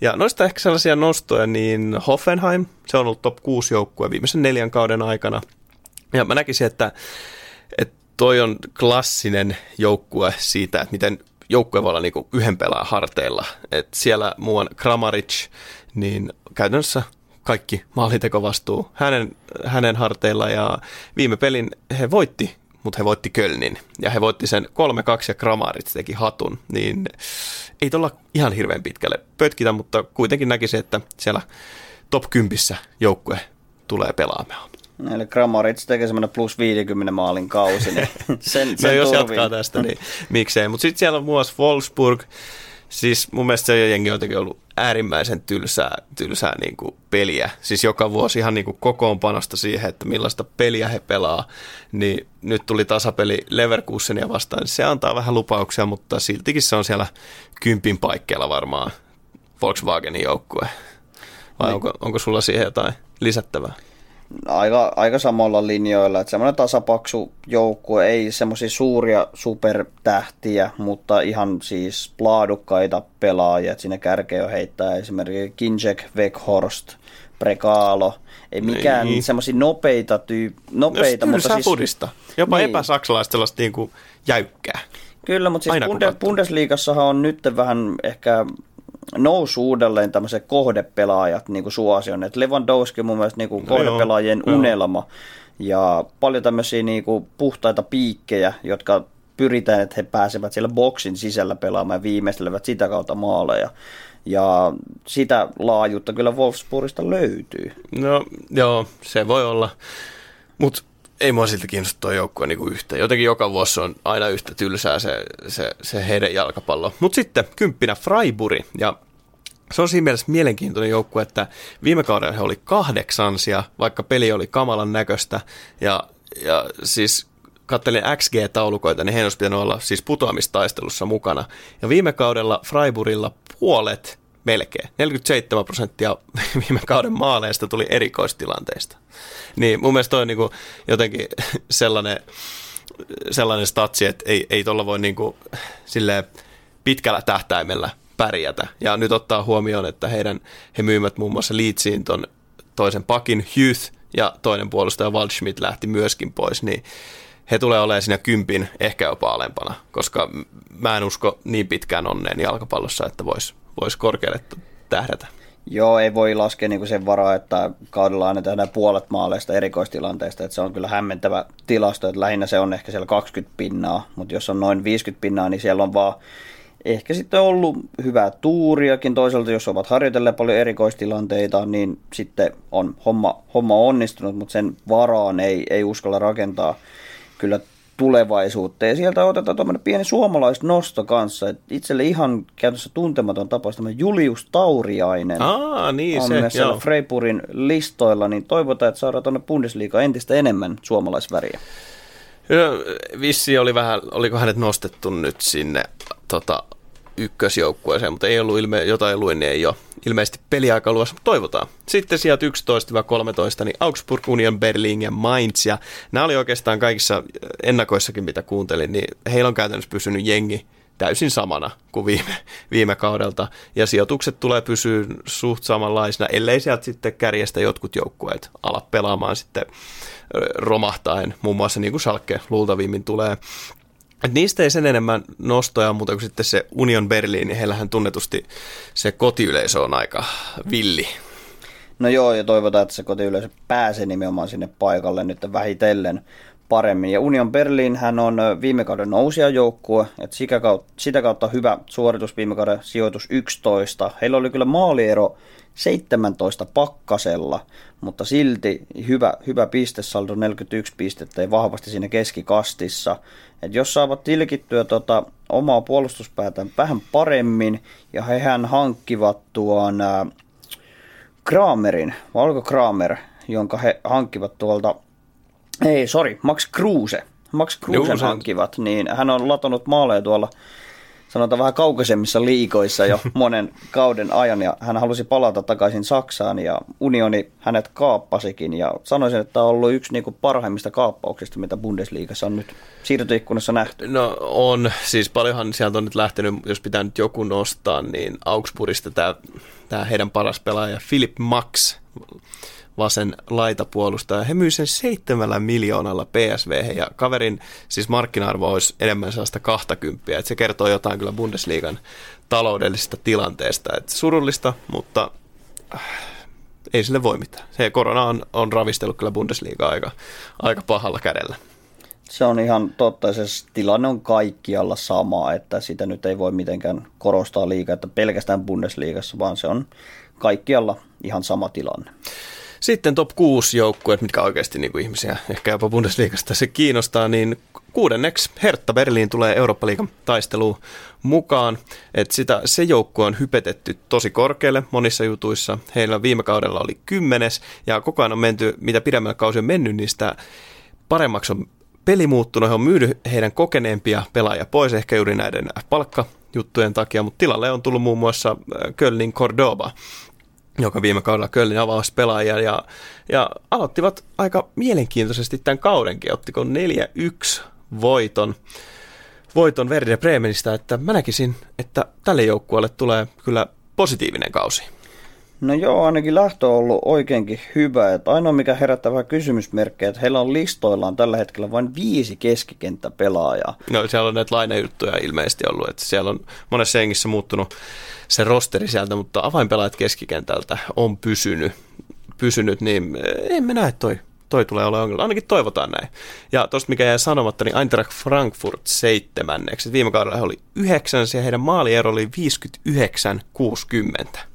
Ja noista ehkä sellaisia nostoja, niin Hoffenheim, se on ollut top 6 joukkue viimeisen neljän kauden aikana. Ja mä näkisin, että, että toi on klassinen joukkue siitä, että miten joukkue voi olla niin yhden pelaajan harteilla. Et siellä muuan Kramaric, niin käytännössä kaikki maalintekovastuu hänen, hänen harteilla ja viime pelin he voitti, mutta he voitti Kölnin ja he voitti sen 3-2 ja Kramaric teki hatun, niin ei tuolla ihan hirveän pitkälle pötkitä, mutta kuitenkin näkisi, että siellä top 10 joukkue tulee pelaamaan. Eli Kramaric tekee semmoinen plus 50 maalin kausi, niin sen, *laughs* sen no, jos jatkaa tästä, niin miksei. Mutta sitten siellä on muassa Wolfsburg, Siis mun mielestä se jengi on jotenkin ollut äärimmäisen tylsää, tylsää niin kuin peliä. Siis joka vuosi ihan niin kuin kokoonpanosta siihen, että millaista peliä he pelaa. Niin nyt tuli tasapeli Leverkusenia vastaan. Se antaa vähän lupauksia, mutta siltikin se on siellä kympin paikkeilla varmaan Volkswagenin joukkue. Vai niin. onko, onko sulla siihen jotain lisättävää? Aika, aika samalla linjoilla, että semmoinen tasapaksu joukkue, ei semmoisia suuria supertähtiä, mutta ihan siis laadukkaita pelaajia, että sinne kärkeen heittää esimerkiksi Kinjek, Weghorst, Prekalo, ei mikään niin. semmoisia nopeita tyyp, nopeita, no, mutta siis... Jopa niin. epäsaksalaista sellaista niin kuin jäykkää. Kyllä, mutta siis Bundes, Bundesliigassahan on nyt vähän ehkä nousu uudelleen tämmöiset kohdepelaajat niin kuin suosion. Et Lewandowski on mun mielestä niin kuin no kohdepelaajien joo, unelma. Joo. Ja paljon tämmöisiä niin kuin puhtaita piikkejä, jotka pyritään, että he pääsevät siellä boksin sisällä pelaamaan ja viimeistelevät sitä kautta maaleja. Ja sitä laajuutta kyllä Wolfsburgista löytyy. No joo, se voi olla. Mutta ei mua siltä kiinnosta tuo joukkue niinku yhtä. Jotenkin joka vuosi on aina yhtä tylsää se, se, se heidän jalkapallo. Mutta sitten kymppinä Freiburg ja se on siinä mielessä mielenkiintoinen joukkue, että viime kaudella he oli kahdeksansia, vaikka peli oli kamalan näköistä. Ja, ja siis kattelin XG-taulukoita, niin he olisi pitänyt olla siis putoamistaistelussa mukana. Ja viime kaudella Freiburgilla puolet melkein. 47 prosenttia *laughs* viime kauden maaleista tuli erikoistilanteista. Niin mun mielestä toi on niinku jotenkin *laughs* sellainen, sellainen statsi, että ei, ei tuolla voi niinku pitkällä tähtäimellä pärjätä. Ja nyt ottaa huomioon, että heidän, he myymät muun muassa Leedsiin ton toisen pakin Hughes ja toinen puolustaja Waldschmidt lähti myöskin pois, niin he tulee olemaan siinä kympin ehkä jopa alempana, koska mä en usko niin pitkään onneen jalkapallossa, että voisi vois korkealle tähdätä. Joo, ei voi laskea niin sen varaa, että kaudella aina tehdään puolet maaleista erikoistilanteista, että se on kyllä hämmentävä tilasto, että lähinnä se on ehkä siellä 20 pinnaa, mutta jos on noin 50 pinnaa, niin siellä on vaan ehkä sitten ollut hyvää tuuriakin. Toisaalta, jos ovat harjoitelleet paljon erikoistilanteita, niin sitten on homma, homma onnistunut, mutta sen varaan ei, ei uskalla rakentaa kyllä tulevaisuutta. Ja sieltä otetaan tuommoinen pieni suomalaisnosto kanssa. Et itselle ihan käytössä tuntematon tapaus, tämä Julius Tauriainen Aa, niin on se, myös siellä Freipurin listoilla, niin toivotaan, että saadaan tuonne Bundesliga entistä enemmän suomalaisväriä. Vissi oli vähän, oliko hänet nostettu nyt sinne tota, ykkösjoukkueeseen, mutta ei ollut ilme, jotain luin, niin ei ole ilmeisesti peliaika luossa, mutta toivotaan. Sitten sijat 11-13, niin Augsburg, Union, Berlin ja Mainz, ja nämä oli oikeastaan kaikissa ennakoissakin, mitä kuuntelin, niin heillä on käytännössä pysynyt jengi täysin samana kuin viime, *laughs* viime kaudelta, ja sijoitukset tulee pysyä suht samanlaisina, ellei sieltä sitten kärjestä jotkut joukkueet ala pelaamaan sitten romahtaen, muun muassa niin kuin Schalke luultavimmin tulee. Et niistä ei sen enemmän nostoja, mutta kuin sitten se Union Berliin, niin heillähän tunnetusti se kotiyleisö on aika villi. No joo, ja toivotaan, että se kotiyleisö pääsee nimenomaan sinne paikalle nyt vähitellen paremmin. Ja Union Berlin hän on viime kauden nousijajoukkue, että kautta, sitä kautta hyvä suoritus viime kauden sijoitus 11. Heillä oli kyllä maaliero 17 pakkasella, mutta silti hyvä, hyvä pistesaldo 41 pistettä ja vahvasti siinä keskikastissa. Et jos saavat tilkittyä tota, omaa puolustuspäätään vähän paremmin ja hehän hankkivat tuon ää, Kramerin, Valko Kramer, jonka he hankkivat tuolta, ei sorry, Max Kruse Max Krusen Juu, se- hankkivat, niin hän on latonut maaleja tuolla sanotaan vähän kaukaisemmissa liikoissa jo *laughs* monen kauden ajan ja hän halusi palata takaisin Saksaan ja Unioni hänet kaappasikin ja sanoisin, että tämä on ollut yksi niinku parhaimmista kaappauksista, mitä Bundesliigassa on nyt siirtoikkunassa nähty. No on, siis paljonhan sieltä on nyt lähtenyt, jos pitää nyt joku nostaa, niin Augsburgista tämä, tämä heidän paras pelaaja Philip Max, vasen laitapuolustaja. He myy sen seitsemällä miljoonalla PSV ja kaverin siis markkina-arvo olisi enemmän sellaista 20, että se kertoo jotain kyllä Bundesliigan taloudellisesta tilanteesta. Että surullista, mutta äh, ei sille voi mitään. Se korona on, on ravistellut kyllä Bundesliigaa aika, aika pahalla kädellä. Se on ihan totta, se tilanne on kaikkialla sama, että sitä nyt ei voi mitenkään korostaa liikaa, että pelkästään Bundesliigassa, vaan se on kaikkialla ihan sama tilanne. Sitten top 6 joukkueet, mitkä oikeasti niin kuin ihmisiä ehkä jopa Bundesliigasta se kiinnostaa, niin kuudenneksi Hertha Berliin tulee Eurooppa-liigan taisteluun mukaan. Et sitä, se joukkue on hypetetty tosi korkealle monissa jutuissa. Heillä viime kaudella oli kymmenes ja koko ajan on menty, mitä pidemmällä kausi on mennyt, niin sitä paremmaksi on peli muuttunut. He on myynyt heidän kokeneempia pelaajia pois, ehkä juuri näiden palkkajuttujen takia, mutta tilalle on tullut muun muassa äh, Kölnin Cordoba, joka viime kaudella Kölnin avauspelaaja ja, ja aloittivat aika mielenkiintoisesti tämän kaudenkin, ottiko 4-1 voiton, voiton Werder Bremenistä, että mä näkisin, että tälle joukkueelle tulee kyllä positiivinen kausi. No joo, ainakin lähtö on ollut oikeinkin hyvä. Että ainoa mikä herättää vähän kysymysmerkkejä, että heillä on listoillaan tällä hetkellä vain viisi keskikenttäpelaajaa. No siellä on näitä lainajuttuja ilmeisesti ollut, että siellä on monessa hengissä muuttunut se rosteri sieltä, mutta avainpelaajat keskikentältä on pysynyt, pysynyt niin en mä näe toi, toi tulee olla ongelma. Ainakin toivotaan näin. Ja tuosta mikä jäi sanomatta, niin Eintracht Frankfurt seitsemänneksi. Viime kaudella he oli yhdeksäns ja heidän maaliero oli 59-60.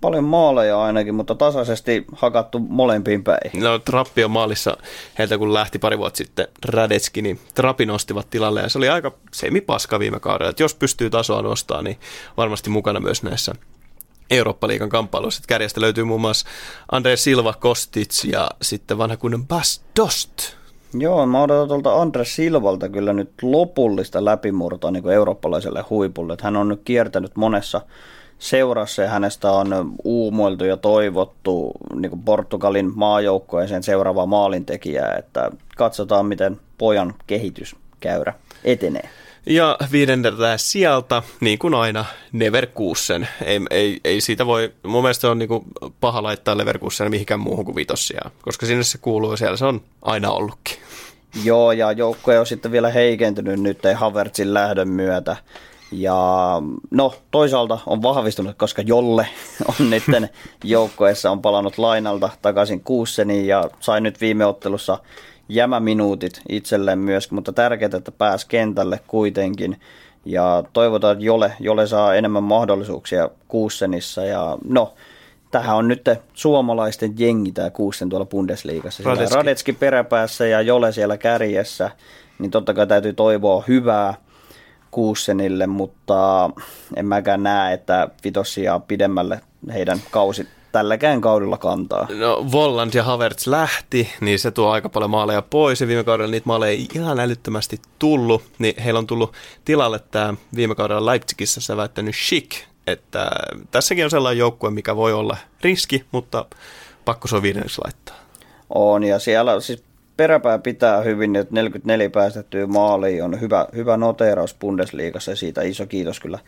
Paljon maaleja ainakin, mutta tasaisesti hakattu molempiin päin. No Trappi on maalissa heiltä kun lähti pari vuotta sitten Radetski, niin Trappi nostivat tilalle ja se oli aika semipaska viime kaudella. Että jos pystyy tasoa nostaa, niin varmasti mukana myös näissä Eurooppa-liigan kamppailuissa. Että Kärjestä löytyy muun muassa Andre Silva, Kostic ja sitten vanha kunnon Bas Dost. Joo, mä odotan tuolta Andres Silvalta kyllä nyt lopullista läpimurtoa niin kuin eurooppalaiselle huipulle. Että hän on nyt kiertänyt monessa seurassa ja hänestä on uumoiltu ja toivottu niin kuin Portugalin maajoukkoeseen seuraavaa maalintekijää. Että katsotaan, miten pojan kehityskäyrä etenee. Ja viidendeltä sieltä, niin kuin aina, Neverkusen. Ei, ei, ei siitä voi, mun mielestä on niin kuin paha laittaa Leverkusen mihinkään muuhun kuin vitossia, koska sinne se kuuluu siellä se on aina ollutkin. Joo, ja joukkue on sitten vielä heikentynyt nyt Havertzin lähdön myötä. Ja no toisaalta on vahvistunut, koska Jolle *laughs* on nyt joukkoessa on palannut lainalta takaisin Kuusseniin ja sai nyt viime ottelussa jämäminuutit itselleen myös, mutta tärkeää, että pääsi kentälle kuitenkin. Ja toivotaan, että Jole, Jole saa enemmän mahdollisuuksia Kuussenissa. Ja no, tähän on nyt suomalaisten jengi tämä Kuussen tuolla Bundesliigassa. Radetski. Radetski peräpäässä ja Jole siellä kärjessä. Niin totta kai täytyy toivoa hyvää Kuussenille, mutta en mäkään näe, että vitossia pidemmälle heidän kausi tälläkään kaudella kantaa. No Volland ja Havertz lähti, niin se tuo aika paljon maaleja pois ja viime kaudella niitä maaleja ei ihan älyttömästi tullut, niin heillä on tullut tilalle tämä viime kaudella Leipzigissä säväyttänyt Schick, että tässäkin on sellainen joukkue, mikä voi olla riski, mutta pakko se on viidenneksi laittaa. On, ja siellä siis peräpää pitää hyvin, että 44 päästettyä maaliin on hyvä, hyvä noteeraus Bundesliigassa ja siitä iso kiitos kyllä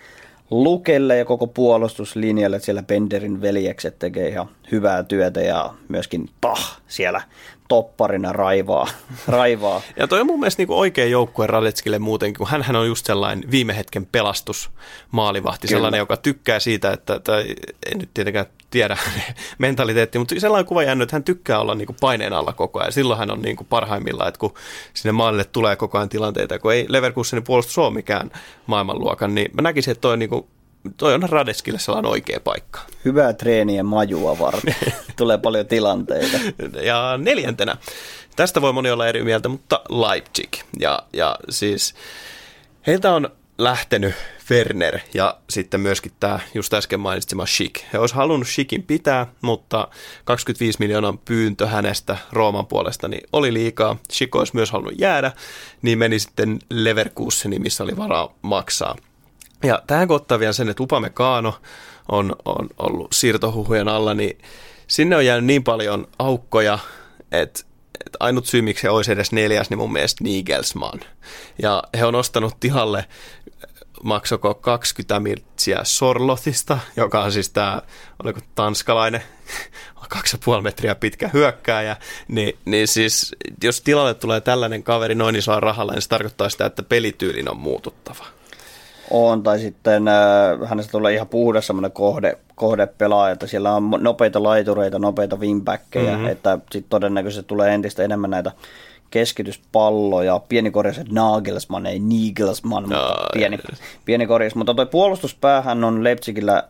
Lukelle ja koko puolustuslinjalle, että siellä Benderin veljekset tekee ihan hyvää työtä ja myöskin Tah siellä topparina raivaa. *laughs* raivaa. Ja toi on mun mielestä niinku oikea joukkue Radetskille muutenkin, kun hän on just sellainen viime hetken pelastus maalivahti, Kyllä. sellainen, joka tykkää siitä, että, tai en nyt tietenkään tiedä *laughs* mentaliteetti, mutta sellainen kuva jäänyt, että hän tykkää olla niinku paineen alla koko ajan. Silloin hän on niinku parhaimmillaan, että kun sinne maalille tulee koko ajan tilanteita, kun ei Leverkusenin puolustus ole mikään maailmanluokan, niin mä näkisin, että toi, niinku, toi on Radetskille sellainen oikea paikka. Hyvää treeniä majua varten. *laughs* Tulee paljon tilanteita. Ja neljäntenä, tästä voi moni olla eri mieltä, mutta Leipzig. Ja, ja siis heiltä on lähtenyt Werner ja sitten myöskin tämä just äsken mainitsema Schick. He olisi halunnut Schickin pitää, mutta 25 miljoonan pyyntö hänestä Rooman puolesta niin oli liikaa. Schick olisi myös halunnut jäädä, niin meni sitten Leverkuseni, missä oli varaa maksaa. Ja tähän kun ottaa vielä sen, että Upamecano on, on ollut siirtohuhujen alla, niin sinne on jäänyt niin paljon aukkoja, että että ainut syy, miksi he olisi edes neljäs, niin mun mielestä Nigelsmann. Ja he on ostanut tihalle maksoko 20 miltsiä Sorlothista, joka on siis tämä, oliko tanskalainen, *laughs* 2,5 metriä pitkä hyökkääjä, niin, niin siis jos tilalle tulee tällainen kaveri noin isoa rahalla, niin se tarkoittaa sitä, että pelityylin on muututtava. On, tai sitten äh, hänestä tulee ihan puhdas semmoinen kohde, kohdepelaaja, että siellä on nopeita laitureita, nopeita wingbackkejä, mm-hmm. että sitten todennäköisesti tulee entistä enemmän näitä keskityspalloja, pieni korjaus, että Nagelsmann, ei Nigelsmann, no, mutta pieni, pieni korjaus. Mutta tuo puolustuspäähän on Leipzigillä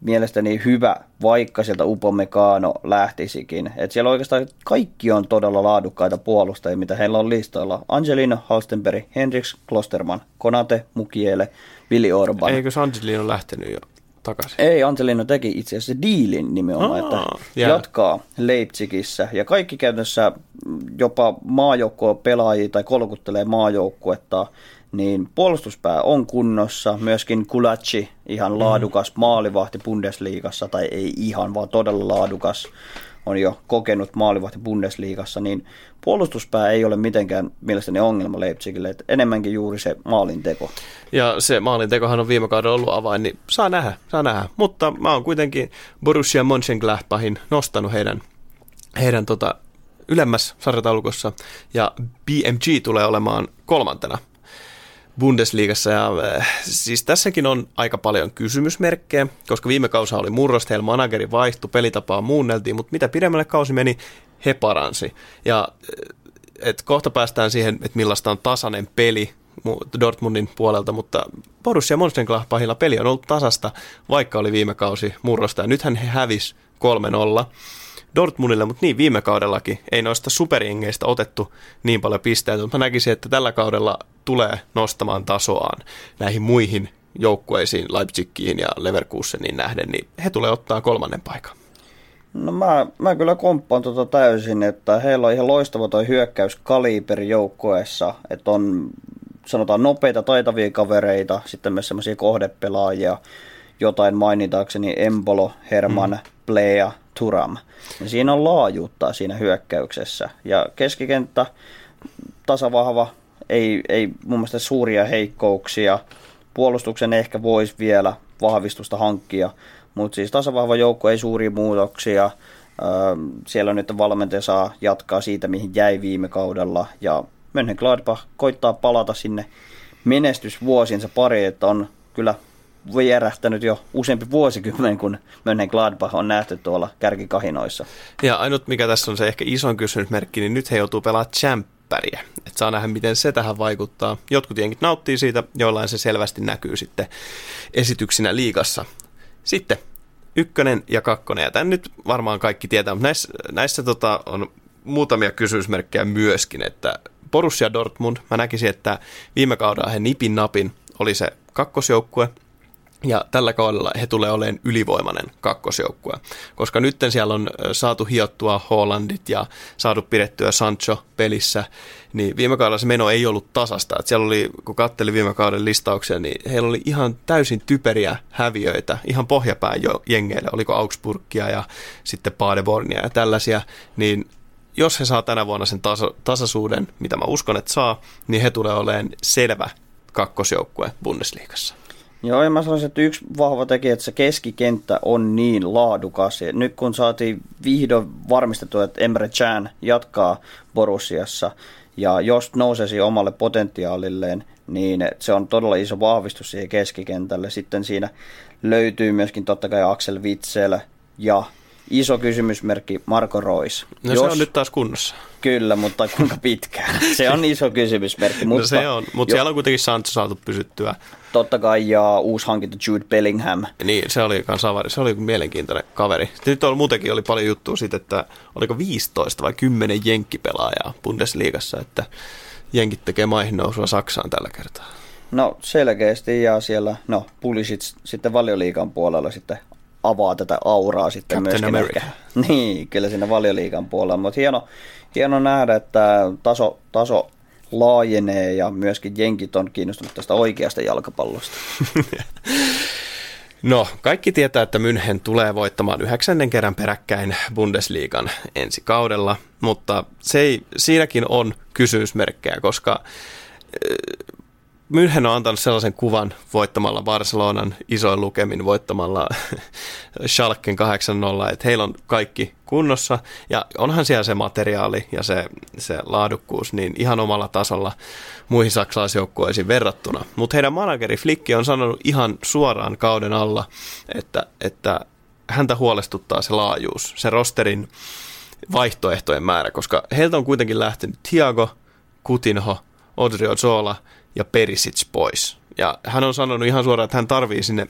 mielestäni hyvä, vaikka sieltä Upamecano lähtisikin. Et siellä oikeastaan kaikki on todella laadukkaita puolustajia, mitä heillä on listoilla. Angelino, Halstenberg, Hendrix, Klosterman, Konate, Mukiele, Willi Orban. Eikö Angelino lähtenyt jo takaisin? Ei, Angelino teki itse asiassa diilin nimenomaan, Aa, että yeah. jatkaa Leipzigissä. Ja kaikki käytännössä jopa maajoukkoa pelaajia tai kolkuttelee maajoukkuetta niin puolustuspää on kunnossa. Myöskin Kulachi, ihan mm. laadukas maalivahti Bundesliigassa, tai ei ihan, vaan todella laadukas, on jo kokenut maalivahti Bundesliigassa, niin puolustuspää ei ole mitenkään mielestäni ongelma Leipzigille, että enemmänkin juuri se maalinteko. Ja se maalintekohan on viime kaudella ollut avain, niin saa nähdä, saa nähdä. Mutta mä oon kuitenkin Borussia Mönchengladbachin nostanut heidän, heidän tota, ylemmässä sarjataulukossa, ja BMG tulee olemaan kolmantena Bundesliigassa. Ja, äh, siis tässäkin on aika paljon kysymysmerkkejä, koska viime kausa oli murrosta, heillä manageri vaihtui, pelitapaa muunneltiin, mutta mitä pidemmälle kausi meni, he paransi. Ja äh, et kohta päästään siihen, että millaista on tasainen peli Dortmundin puolelta, mutta Borussia Mönchengladbachilla peli on ollut tasasta, vaikka oli viime kausi murrosta. Ja nythän he hävis 3-0. Dortmundille, mutta niin viime kaudellakin ei noista superjengeistä otettu niin paljon pisteitä, mutta mä näkisin, että tällä kaudella tulee nostamaan tasoaan näihin muihin joukkueisiin, Leipzigiin ja Leverkuseniin nähden, niin he tulee ottaa kolmannen paikan. No mä, mä kyllä komppaan tota täysin, että heillä on ihan loistava toi hyökkäyskaliberi joukkueessa, että on sanotaan nopeita, taitavia kavereita, sitten myös semmoisia kohdepelaajia, jotain mainitaakseni Embolo, Herman, mm. Plea, Turam. Ja siinä on laajuutta siinä hyökkäyksessä. Ja keskikenttä tasavahva, ei, ei mun mielestä suuria heikkouksia. Puolustuksen ehkä voisi vielä vahvistusta hankkia, mutta siis tasavahva joukko ei suuria muutoksia. Siellä on nyt valmentaja saa jatkaa siitä, mihin jäi viime kaudella. Ja Mönchengladbach koittaa palata sinne menestysvuosiensa pari, että on kyllä vierähtänyt jo useampi vuosikymmen, kun Gladbach on nähty tuolla kärkikahinoissa. Ja ainut mikä tässä on se ehkä ison kysymysmerkki, niin nyt he joutuu pelaamaan tsemppäriä. Että saa nähdä, miten se tähän vaikuttaa. Jotkut jenkit nauttii siitä, joillain se selvästi näkyy sitten esityksinä liigassa. Sitten ykkönen ja kakkonen, ja tämän nyt varmaan kaikki tietää, mutta näissä, näissä tota, on muutamia kysymysmerkkejä myöskin, että Borussia Dortmund, mä näkisin, että viime kaudella he nipin napin oli se kakkosjoukkue, ja tällä kaudella he tulee olemaan ylivoimainen kakkosjoukkue, koska nyt siellä on saatu hiottua Hollandit ja saatu pidettyä Sancho pelissä, niin viime kaudella se meno ei ollut tasasta. Että siellä oli, kun katteli viime kauden listauksia, niin heillä oli ihan täysin typeriä häviöitä, ihan pohjapään jo jengeille, oliko Augsburgia ja sitten Padebornia ja tällaisia, niin jos he saa tänä vuonna sen taso, tasaisuuden, mitä mä uskon, että saa, niin he tulee olemaan selvä kakkosjoukkue Bundesliigassa. Joo, ja mä sanoisin, että yksi vahva tekijä, että se keskikenttä on niin laadukas. Ja nyt kun saatiin vihdoin varmistettua, että Emre Chan jatkaa Borussiassa, ja jos nousesi omalle potentiaalilleen, niin se on todella iso vahvistus siihen keskikentälle. Sitten siinä löytyy myöskin totta kai Axel Witsel ja iso kysymysmerkki Marko Rois. No Jos, se on nyt taas kunnossa. Kyllä, mutta kuinka pitkään? *laughs* Se on iso kysymysmerkki. Mutta, no se on, mutta jo, siellä on kuitenkin Sancho saatu pysyttyä. Totta kai, ja uusi hankinta Jude Bellingham. Niin, se oli kanssa se oli mielenkiintoinen kaveri. Nyt oli, muutenkin oli paljon juttua siitä, että oliko 15 vai 10 jenkkipelaajaa Bundesliigassa, että jenkit tekee maihin nousua Saksaan tällä kertaa. No selkeästi ja siellä, no Pulisic sitten valioliikan puolella sitten avaa tätä auraa sitten Captain myöskin America. ehkä. *laughs* Niin, kyllä siinä valioliikan puolella, mutta hieno, hieno nähdä, että taso, taso laajenee ja myöskin jenkit on kiinnostunut tästä oikeasta jalkapallosta. *laughs* No, kaikki tietää, että München tulee voittamaan yhdeksännen kerran peräkkäin Bundesliigan ensi kaudella, mutta se ei, siinäkin on kysymysmerkkejä, koska München on antanut sellaisen kuvan voittamalla Barcelonan isoin lukemin, voittamalla *laughs* Schalken 8-0, että heillä on kaikki kunnossa ja onhan siellä se materiaali ja se, se laadukkuus niin ihan omalla tasolla muihin saksalaisjoukkueisiin verrattuna. Mutta heidän manageri Flickki on sanonut ihan suoraan kauden alla, että, että häntä huolestuttaa se laajuus, se rosterin vaihtoehtojen määrä, koska heiltä on kuitenkin lähtenyt Thiago, Coutinho, Odriozola ja Perisic pois. Ja hän on sanonut ihan suoraan, että hän tarvii sinne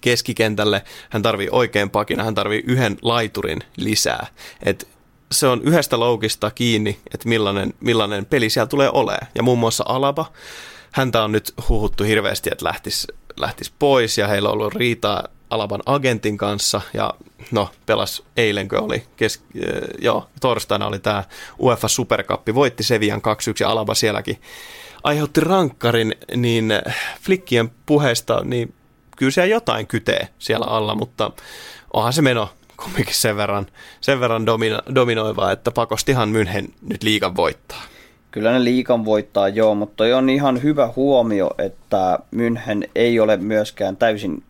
keskikentälle, hän tarvii oikein pakina, hän tarvii yhden laiturin lisää. Et se on yhdestä loukista kiinni, että millainen, millainen peli siellä tulee olemaan. Ja muun muassa Alaba, häntä on nyt huhuttu hirveästi, että lähtisi, lähtisi pois ja heillä on ollut riitaa Alaban agentin kanssa ja no pelas eilenkö oli, kes, joo, torstaina oli tämä UEFA Supercup, voitti Sevian 2-1 ja Alaba sielläkin aiheutti rankkarin, niin Flickien puheesta, niin kyllä siellä jotain kytee siellä alla, mutta onhan se meno kumminkin sen verran, sen verran domino, dominoivaa, että pakostihan München nyt liigan voittaa. Kyllä ne liikan voittaa, joo, mutta on ihan hyvä huomio, että München ei ole myöskään täysin,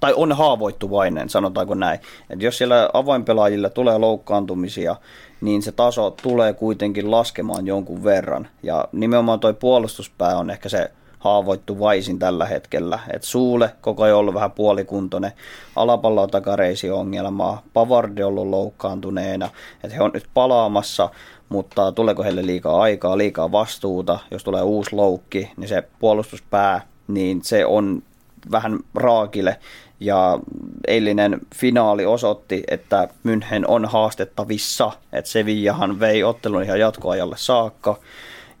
tai on haavoittuvainen, sanotaanko näin. Että jos siellä avainpelaajilla tulee loukkaantumisia, niin se taso tulee kuitenkin laskemaan jonkun verran. Ja nimenomaan toi puolustuspää on ehkä se haavoittuvaisin tällä hetkellä. Et Suule koko ajan ollut vähän puolikuntoinen, alapalla on takareisi ongelmaa, Pavardi on ollut loukkaantuneena, että he on nyt palaamassa, mutta tuleeko heille liikaa aikaa, liikaa vastuuta, jos tulee uusi loukki, niin se puolustuspää, niin se on vähän raakille. Ja eilinen finaali osoitti, että München on haastettavissa, että Sevillahan vei ottelun ihan jatkoajalle saakka.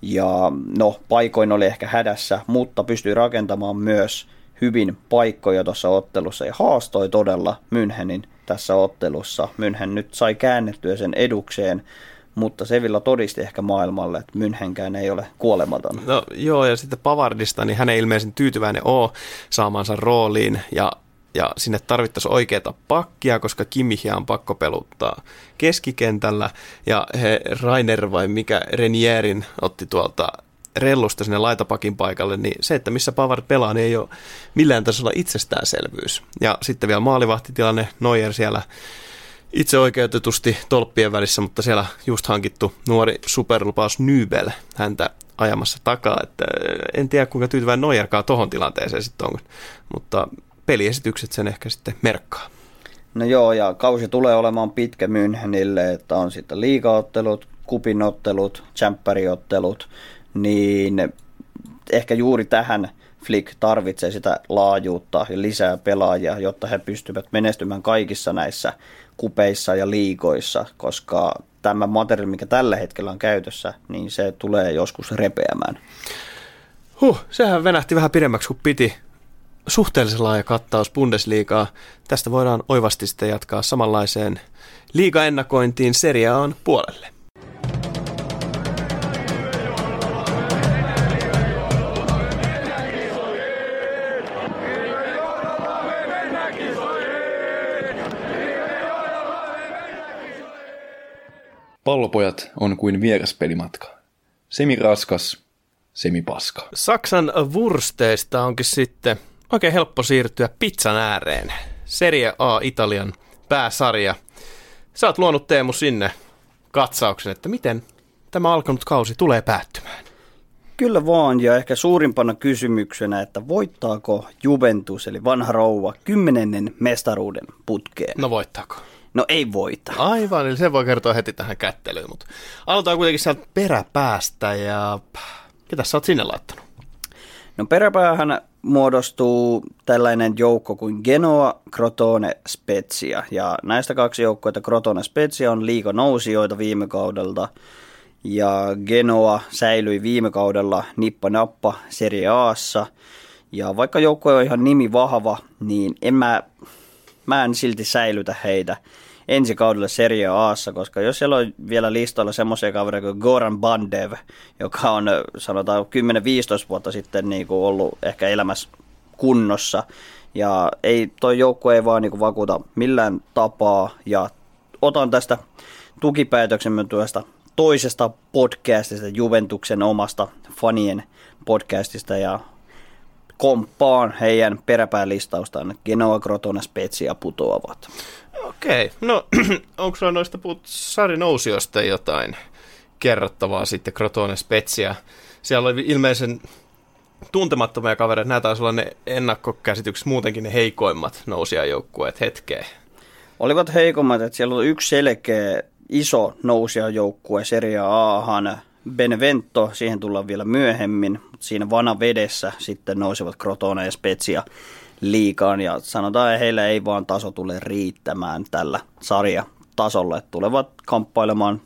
Ja no, paikoin oli ehkä hädässä, mutta pystyi rakentamaan myös hyvin paikkoja tuossa ottelussa ja haastoi todella Münchenin tässä ottelussa. München nyt sai käännettyä sen edukseen, mutta Sevilla todisti ehkä maailmalle, että Münchenkään ei ole kuolematon. No joo, ja sitten Pavardista, niin hän ei ilmeisesti tyytyväinen ole saamansa rooliin, ja ja sinne tarvittaisiin oikeaa pakkia, koska Kimihia on pakko peluttaa keskikentällä, ja he Rainer vai mikä Renierin otti tuolta rellusta sinne laitapakin paikalle, niin se, että missä Pavard pelaa, niin ei ole millään tasolla itsestäänselvyys. Ja sitten vielä maalivahtitilanne, Neuer siellä itse oikeutetusti tolppien välissä, mutta siellä just hankittu nuori superlupaus Nybel häntä ajamassa takaa, että en tiedä kuinka tyytyväinen Neuerkaan tohon tilanteeseen sitten on, mutta peliesitykset sen ehkä sitten merkkaa. No joo, ja kausi tulee olemaan pitkä Münchenille, että on sitten liigaottelut, kupinottelut, tsemppäriottelut, niin ehkä juuri tähän Flick tarvitsee sitä laajuutta ja lisää pelaajia, jotta he pystyvät menestymään kaikissa näissä kupeissa ja liikoissa, koska tämä materiaali, mikä tällä hetkellä on käytössä, niin se tulee joskus repeämään. Huh, sehän venähti vähän pidemmäksi kuin piti suhteellisen laaja kattaus Bundesliigaa. Tästä voidaan oivasti sitten jatkaa samanlaiseen liigaennakointiin Serie A:n puolelle. Pallopojat on kuin vieraspelimatka. Semi raskas, semi paska. Saksan wursteista onkin sitten oikein helppo siirtyä pizzan ääreen. Serie A Italian pääsarja. Sä oot luonut Teemu sinne katsauksen, että miten tämä alkanut kausi tulee päättymään. Kyllä vaan, ja ehkä suurimpana kysymyksenä, että voittaako Juventus, eli vanha rouva, kymmenennen mestaruuden putkeen? No voittaako? No ei voita. Aivan, eli se voi kertoa heti tähän kättelyyn, mutta aloitetaan kuitenkin sieltä peräpäästä ja ketä sä oot sinne laittanut? No peräpäähän muodostuu tällainen joukko kuin Genoa, Crotone, Spezia. Ja näistä kaksi joukkoita Crotone Spezia on liiga nousijoita viime kaudelta. Ja Genoa säilyi viime kaudella nippa nappa Serie Aassa. Ja vaikka joukkue on ihan nimi vahva, niin en mä, mä en silti säilytä heitä ensi kaudelle Serie Aassa, koska jos siellä on vielä listoilla semmoisia kavereita kuin Goran Bandev, joka on sanotaan 10-15 vuotta sitten niin kuin ollut ehkä elämässä kunnossa, ja ei, toi joukkue ei vaan niin vakuuta millään tapaa, ja otan tästä tukipäätöksen tuosta toisesta podcastista, Juventuksen omasta fanien podcastista, ja komppaan heidän peräpäälistaustaan, Genoa, Crotone, Spezia putoavat. Okei, no *clears throat* onko sulla noista puhut sarinousiosta jotain kerrottavaa sitten Crotone Spezia? Siellä oli ilmeisen tuntemattomia kavereita, nämä taisi olla ne ennakkokäsitykset muutenkin ne heikoimmat nousijajoukkueet hetkeen. Olivat heikommat, että siellä oli yksi selkeä iso nousijajoukkue Serie Ahan, Benevento, siihen tullaan vielä myöhemmin, mutta siinä vana vedessä sitten nousivat Crotone ja Spezia liikaan ja sanotaan, että heillä ei vaan taso tule riittämään tällä sarjatasolla, että tulevat kamppailemaan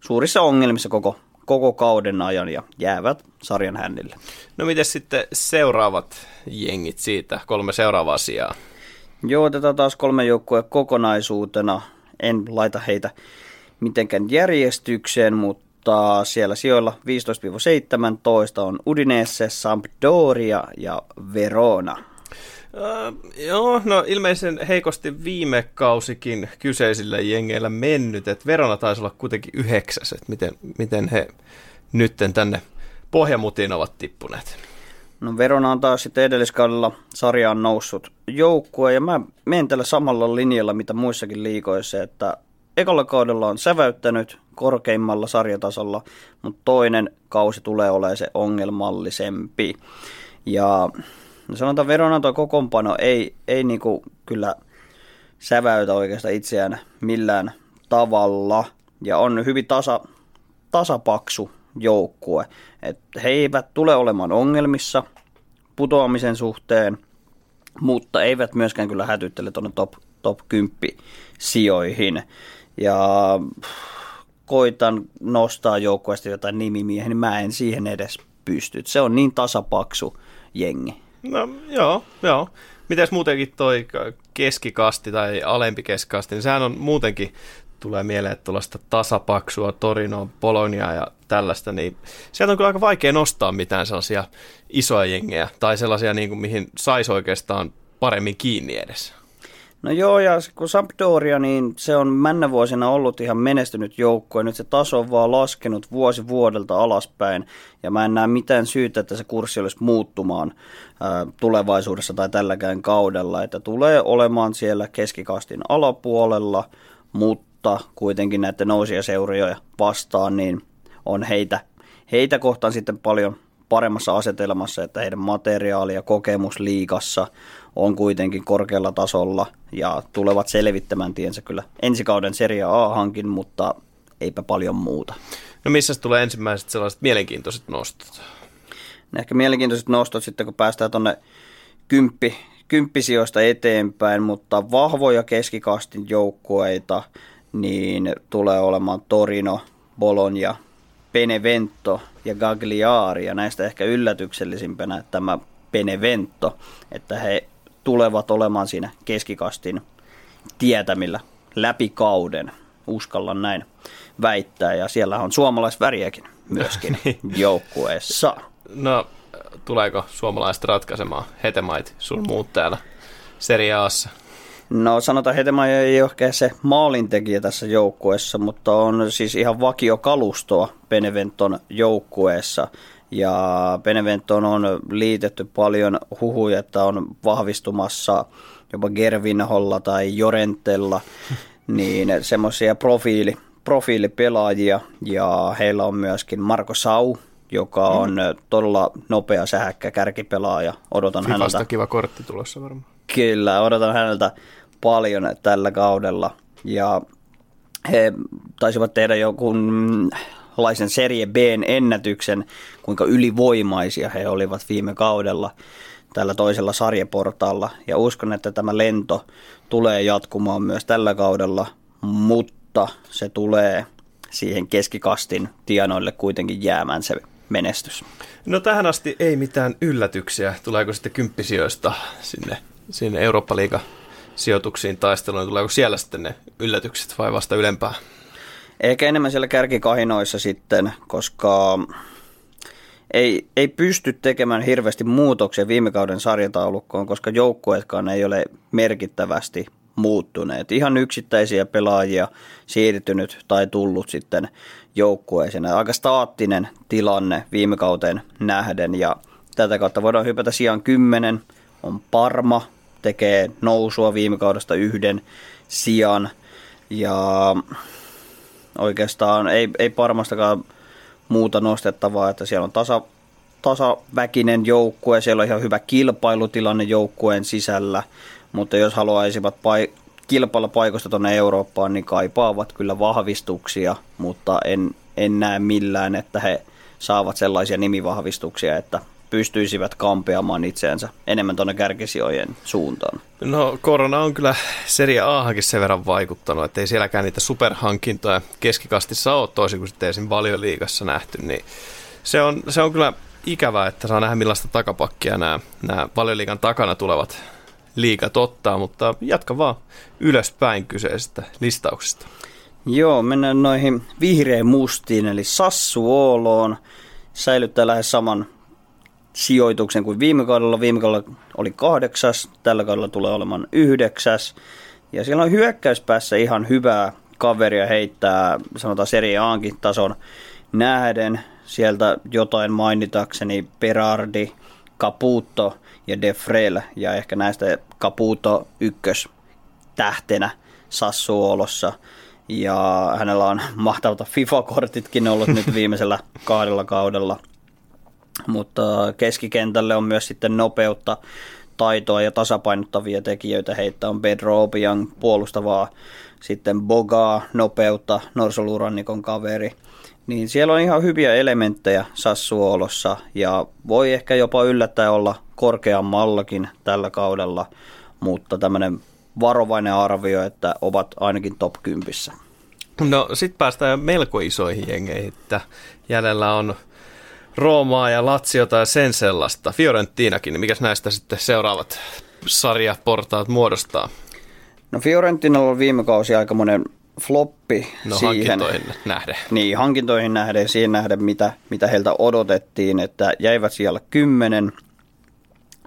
suurissa ongelmissa koko, koko kauden ajan ja jäävät sarjan hännille. No miten sitten seuraavat jengit siitä, kolme seuraavaa asiaa? Joo, otetaan taas kolme joukkoa kokonaisuutena. En laita heitä mitenkään järjestykseen, mutta siellä sijoilla 15-17 on Udinese, Sampdoria ja Verona. Uh, joo, no ilmeisen heikosti viime kausikin kyseisillä jengeillä mennyt, että Verona taisi olla kuitenkin yhdeksäs, että miten, miten he nytten tänne pohjamutiin ovat tippuneet. No Verona on taas sitten edelliskaudella sarjaan noussut joukkue ja mä menen tällä samalla linjalla mitä muissakin liikoissa, että ekalla kaudella on säväyttänyt korkeimmalla sarjatasolla, mutta toinen kausi tulee olemaan se ongelmallisempi. Ja No sanotaan Veronan tuo kokoonpano ei, ei niinku kyllä säväytä oikeastaan itseään millään tavalla ja on hyvin tasa, tasapaksu joukkue. Et he eivät tule olemaan ongelmissa putoamisen suhteen, mutta eivät myöskään kyllä hätyttele tuonne top, top 10 sijoihin. Ja koitan nostaa joukkueesta jotain nimimiehen, niin mä en siihen edes pysty. Se on niin tasapaksu jengi. No joo, joo. Mites muutenkin toi keskikasti tai alempi keskikasti, niin sehän on muutenkin tulee mieleen, tuollaista tasapaksua, Torino, Polonia ja tällaista, niin sieltä on kyllä aika vaikea nostaa mitään sellaisia isoja jengejä tai sellaisia, niin kuin, mihin saisi oikeastaan paremmin kiinni edessä. No joo, ja kun Sampdoria, niin se on männä vuosina ollut ihan menestynyt joukko, ja nyt se taso on vaan laskenut vuosi vuodelta alaspäin, ja mä en näe mitään syytä, että se kurssi olisi muuttumaan ää, tulevaisuudessa tai tälläkään kaudella, että tulee olemaan siellä keskikastin alapuolella, mutta kuitenkin näiden nousijaseuroja vastaan, niin on heitä, heitä kohtaan sitten paljon paremmassa asetelmassa, että heidän materiaali ja kokemus liikassa on kuitenkin korkealla tasolla ja tulevat selvittämään tiensä kyllä ensi kauden Serie A-hankin, mutta eipä paljon muuta. No missä tulee ensimmäiset sellaiset mielenkiintoiset nostot? Ehkä mielenkiintoiset nostot sitten, kun päästään tuonne kymppi, kymppisijoista eteenpäin, mutta vahvoja keskikastin joukkueita, niin tulee olemaan Torino, Bologna, Benevento ja Gagliari, ja näistä ehkä yllätyksellisimpänä tämä Benevento, että he tulevat olemaan siinä keskikastin tietämillä läpi kauden, uskallan näin väittää, ja siellä on suomalaisväriäkin myöskin *laughs* joukkueessa. No, tuleeko suomalaiset ratkaisemaan hetemait sun muut täällä Serie Aassa? No sanotaan Hetemäi ei ole ehkä se maalintekijä tässä joukkueessa, mutta on siis ihan vakiokalustoa Beneventon joukkueessa. Ja Beneventon on liitetty paljon huhuja, että on vahvistumassa jopa Gervinholla tai Jorentella, *laughs* niin semmoisia profiili, profiilipelaajia. Ja heillä on myöskin Marko Sau, joka on mm. todella nopea sähäkkä kärkipelaaja. Odotan Fifasta häneltä. kiva kortti tulossa varmaan. Kyllä, odotan häneltä paljon tällä kaudella. Ja he taisivat tehdä jonkun laisen Serie Bn ennätyksen, kuinka ylivoimaisia he olivat viime kaudella tällä toisella sarjaportaalla. Ja uskon, että tämä lento tulee jatkumaan myös tällä kaudella, mutta se tulee siihen keskikastin tienoille kuitenkin jäämään se menestys. No tähän asti ei mitään yllätyksiä. Tuleeko sitten kymppisijoista sinne, sinne Eurooppa-liiga sijoituksiin taisteluun? Tuleeko siellä sitten ne yllätykset vai vasta ylempää? Ehkä enemmän siellä kärkikahinoissa sitten, koska ei, ei pysty tekemään hirveästi muutoksia viime kauden sarjataulukkoon, koska joukkueetkaan ei ole merkittävästi muuttuneet. Ihan yksittäisiä pelaajia siirtynyt tai tullut sitten joukkueeseen. Aika staattinen tilanne viime kauteen nähden ja tätä kautta voidaan hypätä sijaan 10. On Parma, tekee nousua viime kaudesta yhden sijaan. Ja oikeastaan ei, ei Parmastakaan muuta nostettavaa, että siellä on tasa, tasaväkinen joukkue, siellä on ihan hyvä kilpailutilanne joukkueen sisällä, mutta jos haluaisivat pai- kilpailla paikoista tuonne Eurooppaan, niin kaipaavat kyllä vahvistuksia, mutta en, en näe millään, että he saavat sellaisia nimivahvistuksia, että pystyisivät kampeamaan itseänsä enemmän tuonne kärkisijojen suuntaan. No korona on kyllä Serie A-hankin sen verran vaikuttanut, että ei sielläkään niitä superhankintoja keskikastissa ole toisin kuin sitten esim. valioliigassa nähty, niin se on, se on kyllä ikävää, että saa nähdä millaista takapakkia nämä, nämä valioliigan takana tulevat liikat ottaa, mutta jatka vaan ylöspäin kyseisestä listauksesta. Joo, mennään noihin vihreän mustiin, eli Sassuoloon. Säilyttää lähes saman sijoituksen kuin viime kaudella. Viime kaudella oli kahdeksas, tällä kaudella tulee olemaan yhdeksäs. Ja siellä on hyökkäyspäässä ihan hyvää kaveria heittää, sanotaan Serie Aankin tason nähden. Sieltä jotain mainitakseni Berardi, Caputo ja De Frel, ja ehkä näistä Caputo ykkös tähtenä Sassuolossa. Ja hänellä on *laughs* mahtavat FIFA-kortitkin ollut nyt viimeisellä kahdella kaudella – mutta keskikentälle on myös sitten nopeutta, taitoa ja tasapainottavia tekijöitä. Heitä on Pedro Obiang puolustavaa, sitten Bogaa, nopeutta, Norsolurannikon kaveri. Niin siellä on ihan hyviä elementtejä Sassuolossa ja voi ehkä jopa yllättää olla korkeammallakin tällä kaudella, mutta tämmöinen varovainen arvio, että ovat ainakin top 10. No sitten päästään melko isoihin jengeihin, että jäljellä on Roomaa ja Latsiota ja sen sellaista. Fiorentinakin, niin mikäs näistä sitten seuraavat sarjaportaat muodostaa? No Fiorentinalla on viime kausi aika monen floppi no, siihen. hankintoihin nähden. Niin, hankintoihin nähden, siihen nähden, mitä, mitä heiltä odotettiin, että jäivät siellä kymmenen.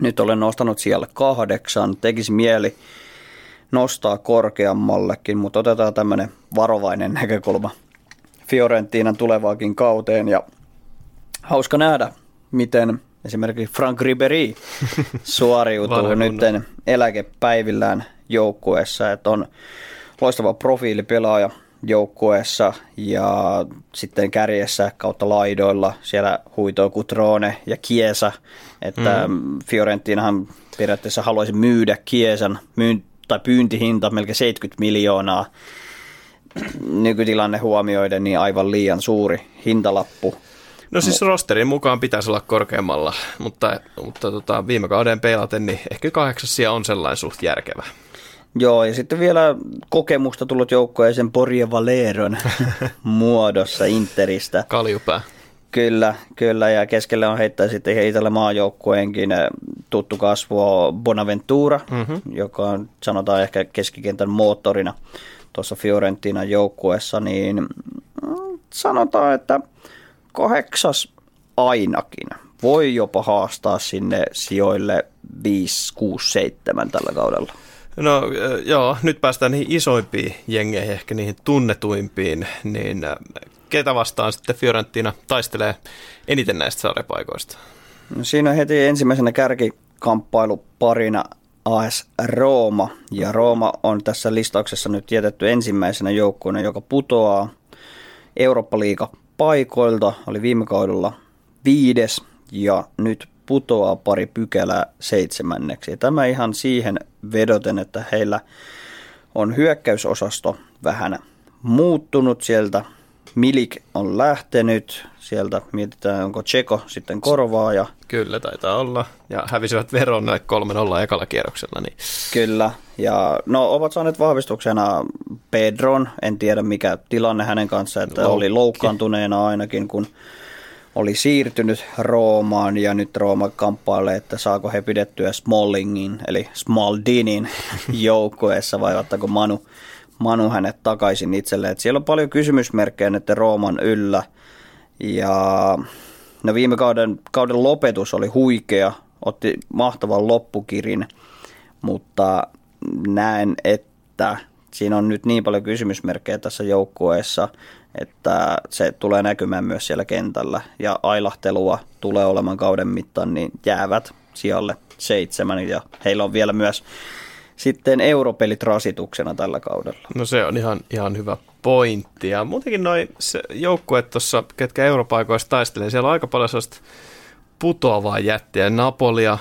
Nyt olen nostanut siellä kahdeksan. Tekisi mieli nostaa korkeammallekin, mutta otetaan tämmöinen varovainen näkökulma Fiorentinan tulevaakin kauteen ja hauska nähdä, miten esimerkiksi Frank Ribery *laughs* suoriutuu nyt eläkepäivillään joukkueessa, että on loistava profiilipelaaja joukkueessa ja sitten kärjessä kautta laidoilla siellä huitoo Kutrone ja Kiesa, että mm. Fiorentinahan periaatteessa haluaisi myydä Kiesan myyn, tai pyyntihinta melkein 70 miljoonaa. Nykytilanne huomioiden, niin aivan liian suuri hintalappu No siis rosterin mukaan pitäisi olla korkeammalla, mutta, mutta tota, viime kauden peilaten, niin ehkä kahdeksasia on sellainen suht järkevä. Joo, ja sitten vielä kokemusta tullut joukkueeseen Porje Valeron *laughs* muodossa Interistä. Kaljupää. Kyllä, kyllä, ja keskelle on heittää sitten ihan itselle maajoukkueenkin eh, tuttu kasvu Bonaventura, mm-hmm. joka on sanotaan ehkä keskikentän moottorina tuossa Fiorentinan joukkueessa, niin mm, sanotaan, että kahdeksas ainakin voi jopa haastaa sinne sijoille 5, 6, 7 tällä kaudella. No joo, nyt päästään niihin isoimpiin jengeihin, ehkä niihin tunnetuimpiin, niin ketä vastaan sitten Fiorentina taistelee eniten näistä sarjapaikoista? No, siinä on heti ensimmäisenä kärkikamppailu parina AS Rooma, ja Rooma on tässä listauksessa nyt jätetty ensimmäisenä joukkueena, joka putoaa Eurooppa-liiga paikoilta, oli viime kaudella viides ja nyt putoaa pari pykälää seitsemänneksi. Ja tämä ihan siihen vedoten, että heillä on hyökkäysosasto vähän muuttunut sieltä. Milik on lähtenyt. Sieltä mietitään, onko Tseko sitten korvaaja. Kyllä, taitaa olla. Ja hävisivät veron 3-0 ekalla kierroksella. Niin. Kyllä. Ja no, ovat saaneet vahvistuksena Pedron. En tiedä mikä tilanne hänen kanssa, että Loukki. oli loukkaantuneena ainakin, kun oli siirtynyt Roomaan ja nyt Rooma kamppailee, että saako he pidettyä Smallingin eli Smaldinin *laughs* joukkueessa vai ottaako Manu, Manu hänet takaisin itselleen. Siellä on paljon kysymysmerkkejä nyt Rooman yllä. Ja no viime kauden, kauden lopetus oli huikea, otti mahtavan loppukirin, mutta näen, että siinä on nyt niin paljon kysymysmerkkejä tässä joukkueessa, että se tulee näkymään myös siellä kentällä. Ja ailahtelua tulee olemaan kauden mittaan, niin jäävät sijalle seitsemän. Ja heillä on vielä myös sitten europelit rasituksena tällä kaudella. No se on ihan, ihan hyvä pointti. Ja muutenkin noin joukkueet tuossa, ketkä europaikoissa taistelee, siellä on aika paljon sellaista putoavaa jättiä, Napolia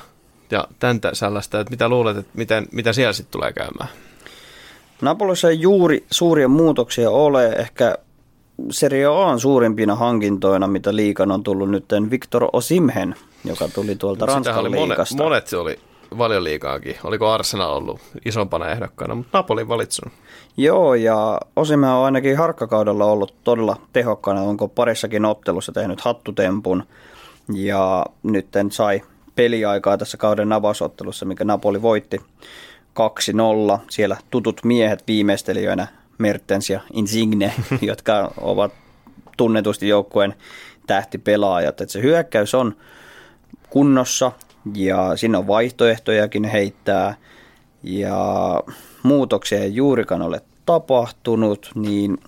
ja tämän sellaista, että mitä luulet, että miten, mitä siellä sitten tulee käymään? Napolissa ei juuri suuria muutoksia ole, ehkä Serie A on suurimpina hankintoina, mitä liikan on tullut nyt Victor Osimhen, joka tuli tuolta Ranskan oli liikasta. Monet, monet se oli valioliikaakin. Oliko Arsenal ollut isompana ehdokkaana, mutta Napoli valitsunut. Joo, ja Osimhen on ainakin harkkakaudella ollut todella tehokkaana. Onko parissakin ottelussa tehnyt hattutempun. Ja nyt sai peliaikaa tässä kauden avausottelussa, mikä Napoli voitti 2-0. Siellä tutut miehet viimeistelijöinä Mertens ja Insigne, *laughs* jotka ovat tunnetusti joukkueen tähtipelaajat. Että se hyökkäys on kunnossa ja siinä on vaihtoehtojakin heittää ja muutoksia ei juurikaan ole tapahtunut, niin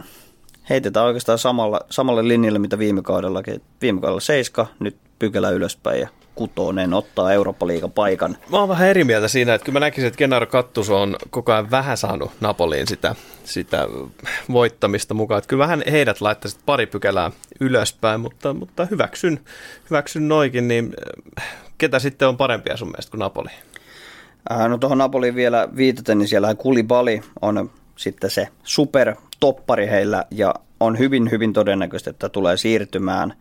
heitetään oikeastaan samalla, samalle linjalle, mitä viime kaudellakin. Viime kaudella seiska, nyt pykälä ylöspäin ja kutonen ottaa Eurooppa-liigan paikan. Mä oon vähän eri mieltä siinä, että kyllä mä näkisin, että Gennaro Kattus on koko ajan vähän saanut Napoliin sitä, sitä voittamista mukaan. Että kyllä vähän heidät laittaisit pari pykälää ylöspäin, mutta, mutta hyväksyn, hyväksyn noikin, niin ketä sitten on parempia sun mielestä kuin Napoli? Äh, no tuohon Napoliin vielä viitaten, niin siellä Kulibali on sitten se super toppari heillä ja on hyvin, hyvin todennäköistä, että tulee siirtymään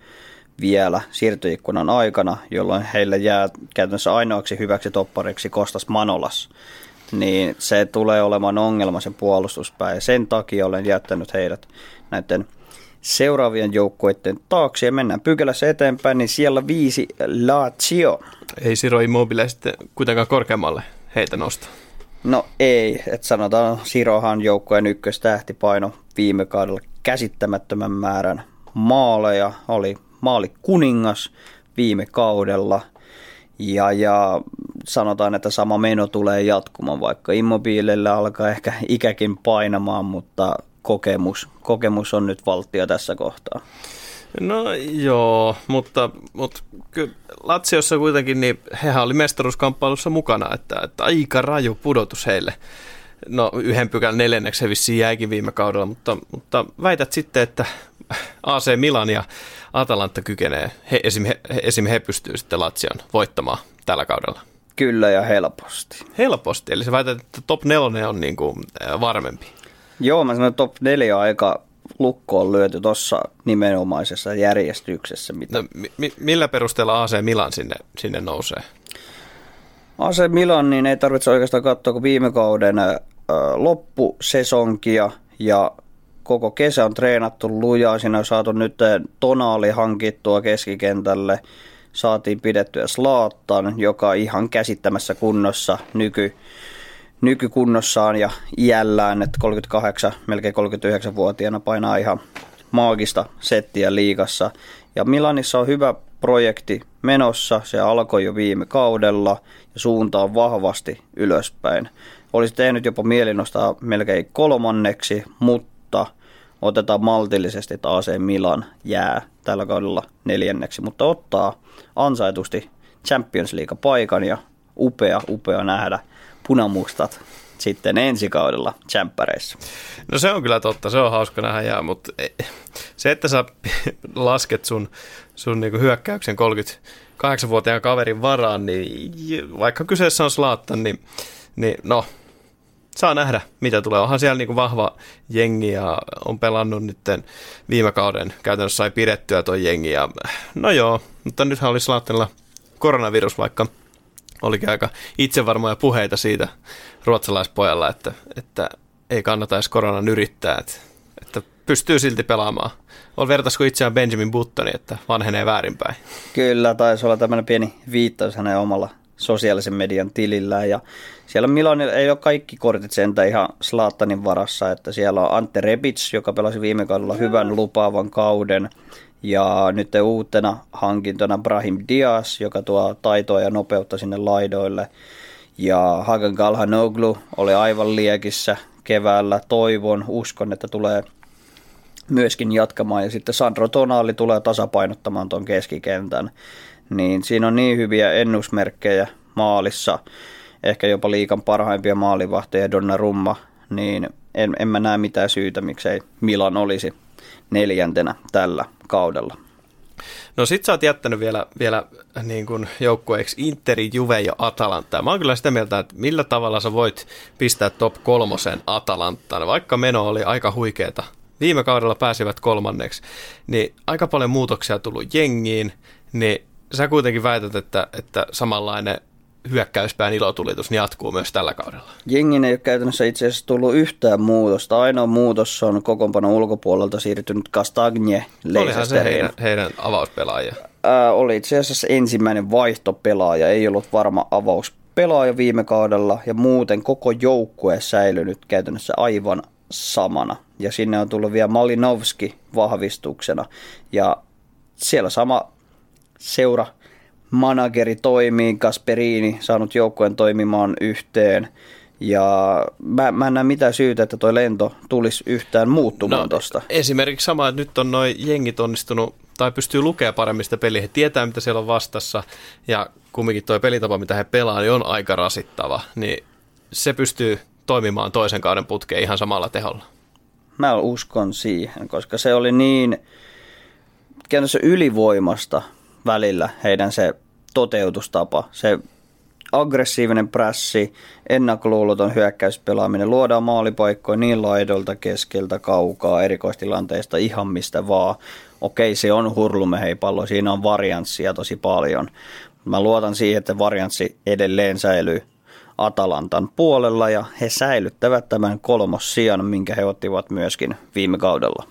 vielä siirtoikkunan aikana, jolloin heille jää käytännössä ainoaksi hyväksi toppariksi Kostas Manolas. Niin se tulee olemaan ongelma sen puolustuspäin. Sen takia olen jättänyt heidät näiden seuraavien joukkueiden taakse ja mennään pykälässä eteenpäin, niin siellä viisi Lazio. Ei Siro Immobile sitten kuitenkaan korkeammalle heitä nosta. No ei, että sanotaan Sirohan joukkueen ykköstähtipaino viime kaudella käsittämättömän määrän maaleja, oli maali kuningas viime kaudella ja, ja sanotaan, että sama meno tulee jatkumaan, vaikka Immobiilellä alkaa ehkä ikäkin painamaan, mutta kokemus, kokemus on nyt valttia tässä kohtaa. No joo, mutta, mutta kyllä Latsiossa kuitenkin, niin hehän oli mestaruuskamppailussa mukana, että, että aika raju pudotus heille. No yhden pykälän neljänneksi vissiin jäikin viime kaudella, mutta, mutta väität sitten, että AC Milan ja Atalanta kykenee, he, esim, he, esim. he pystyy sitten Latsion voittamaan tällä kaudella. Kyllä ja helposti. Helposti, eli sä väität, että top 4 on niin kuin varmempi. Joo, mä sanoin, että top 4 aika lukkoon lyöty tuossa nimenomaisessa järjestyksessä. Mitä... No, mi- millä perusteella AC Milan sinne, sinne nousee? AC Milan, niin ei tarvitse oikeastaan katsoa, kun viime kauden loppusesonkia ja koko kesä on treenattu lujaa. Siinä on saatu nyt tonaali hankittua keskikentälle. Saatiin pidettyä Slaattan, joka ihan käsittämässä kunnossa nyky, nykykunnossaan ja iällään, että 38, melkein 39-vuotiaana painaa ihan maagista settiä liigassa. Ja Milanissa on hyvä projekti menossa, se alkoi jo viime kaudella ja suunta on vahvasti ylöspäin. Olisi tehnyt jopa mieli nostaa melkein kolmanneksi, mutta otetaan maltillisesti, että AC Milan jää tällä kaudella neljänneksi, mutta ottaa ansaitusti Champions League paikan ja upea, upea nähdä punamustat sitten ensi kaudella tsemppäreissä. No se on kyllä totta, se on hauska nähdä jää, mutta se, että sä *laughs* lasket sun, sun niinku hyökkäyksen 38-vuotiaan kaverin varaan, niin vaikka kyseessä on Slaattan, niin, niin no, saa nähdä, mitä tulee. Onhan siellä niin vahva jengi ja on pelannut nyt viime kauden. Käytännössä sai pidettyä tuo jengi. Ja, no joo, mutta nythän oli Slaattenilla koronavirus, vaikka olikin aika itsevarmoja puheita siitä ruotsalaispojalla, että, että ei kannata edes koronan yrittää, että, että pystyy silti pelaamaan. On vertaisiko itseään Benjamin Buttoni, että vanhenee väärinpäin? Kyllä, taisi olla tämmöinen pieni viittaus hänen omalla sosiaalisen median tilillään. Ja siellä Milanilla ei ole kaikki kortit sentä ihan Slaattanin varassa, että siellä on Ante Rebic, joka pelasi viime kaudella hyvän lupaavan kauden. Ja nyt uutena hankintona Brahim Diaz, joka tuo taitoa ja nopeutta sinne laidoille. Ja Hagan Galhanoglu oli aivan liekissä keväällä. Toivon, uskon, että tulee myöskin jatkamaan. Ja sitten Sandro Tonali tulee tasapainottamaan tuon keskikentän. Niin siinä on niin hyviä ennusmerkkejä maalissa, ehkä jopa liikan parhaimpia maalivahteja Donnarumma, niin en, en mä näe mitään syytä, miksei Milan olisi neljäntenä tällä kaudella. No sit sä oot jättänyt vielä, vielä niin kuin joukkueeksi Interi, Juve ja Atalanta. Mä oon kyllä sitä mieltä, että millä tavalla sä voit pistää top kolmosen Atalantaan, vaikka meno oli aika huikeeta. Viime kaudella pääsivät kolmanneksi, niin aika paljon muutoksia tullut jengiin, niin sä kuitenkin väität, että, että samanlainen hyökkäyspään ilotulitus jatkuu myös tällä kaudella. Jengin ei ole käytännössä itse asiassa tullut yhtään muutosta. Ainoa muutos on kokoonpano ulkopuolelta siirtynyt Castagne Olihan se heidän, heidän avauspelaaja. Ää, oli itse asiassa ensimmäinen vaihtopelaaja. Ei ollut varma avauspelaaja viime kaudella ja muuten koko joukkue säilynyt käytännössä aivan samana. Ja sinne on tullut vielä Malinovski vahvistuksena. Ja siellä sama seura manageri toimii, Kasperini saanut joukkueen toimimaan yhteen. Ja mä, mä en näe mitään syytä, että toi lento tulisi yhtään muuttumaan no, tosta. Esimerkiksi sama, että nyt on noin jengit onnistunut tai pystyy lukemaan paremmin sitä peliä. He tietää, mitä siellä on vastassa ja kumminkin toi pelitapa, mitä he pelaa, niin on aika rasittava. Niin se pystyy toimimaan toisen kauden putkeen ihan samalla teholla. Mä uskon siihen, koska se oli niin käytännössä ylivoimasta välillä heidän se toteutustapa, se aggressiivinen prässi, ennakkoluuloton hyökkäyspelaaminen, luodaan maalipaikkoja niin laidolta, keskeltä, kaukaa, erikoistilanteista, ihan mistä vaan. Okei, se on hurlumehei-pallo, siinä on varianssia tosi paljon. Mä luotan siihen, että varianssi edelleen säilyy Atalantan puolella ja he säilyttävät tämän kolmossijan, minkä he ottivat myöskin viime kaudella.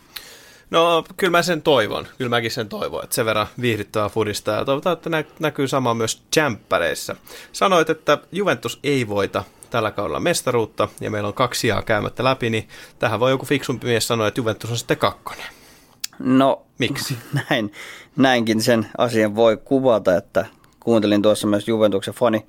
No kyllä mä sen toivon, kyllä mäkin sen toivon, että sen verran viihdyttävää fudista ja toivotaan, että nä- näkyy sama myös jämppäreissä. Sanoit, että Juventus ei voita tällä kaudella mestaruutta ja meillä on kaksi sijaa käymättä läpi, niin tähän voi joku fiksumpi mies sanoa, että Juventus on sitten kakkonen. No, Miksi? *laughs* Näin, näinkin sen asian voi kuvata, että kuuntelin tuossa myös Juventuksen fani,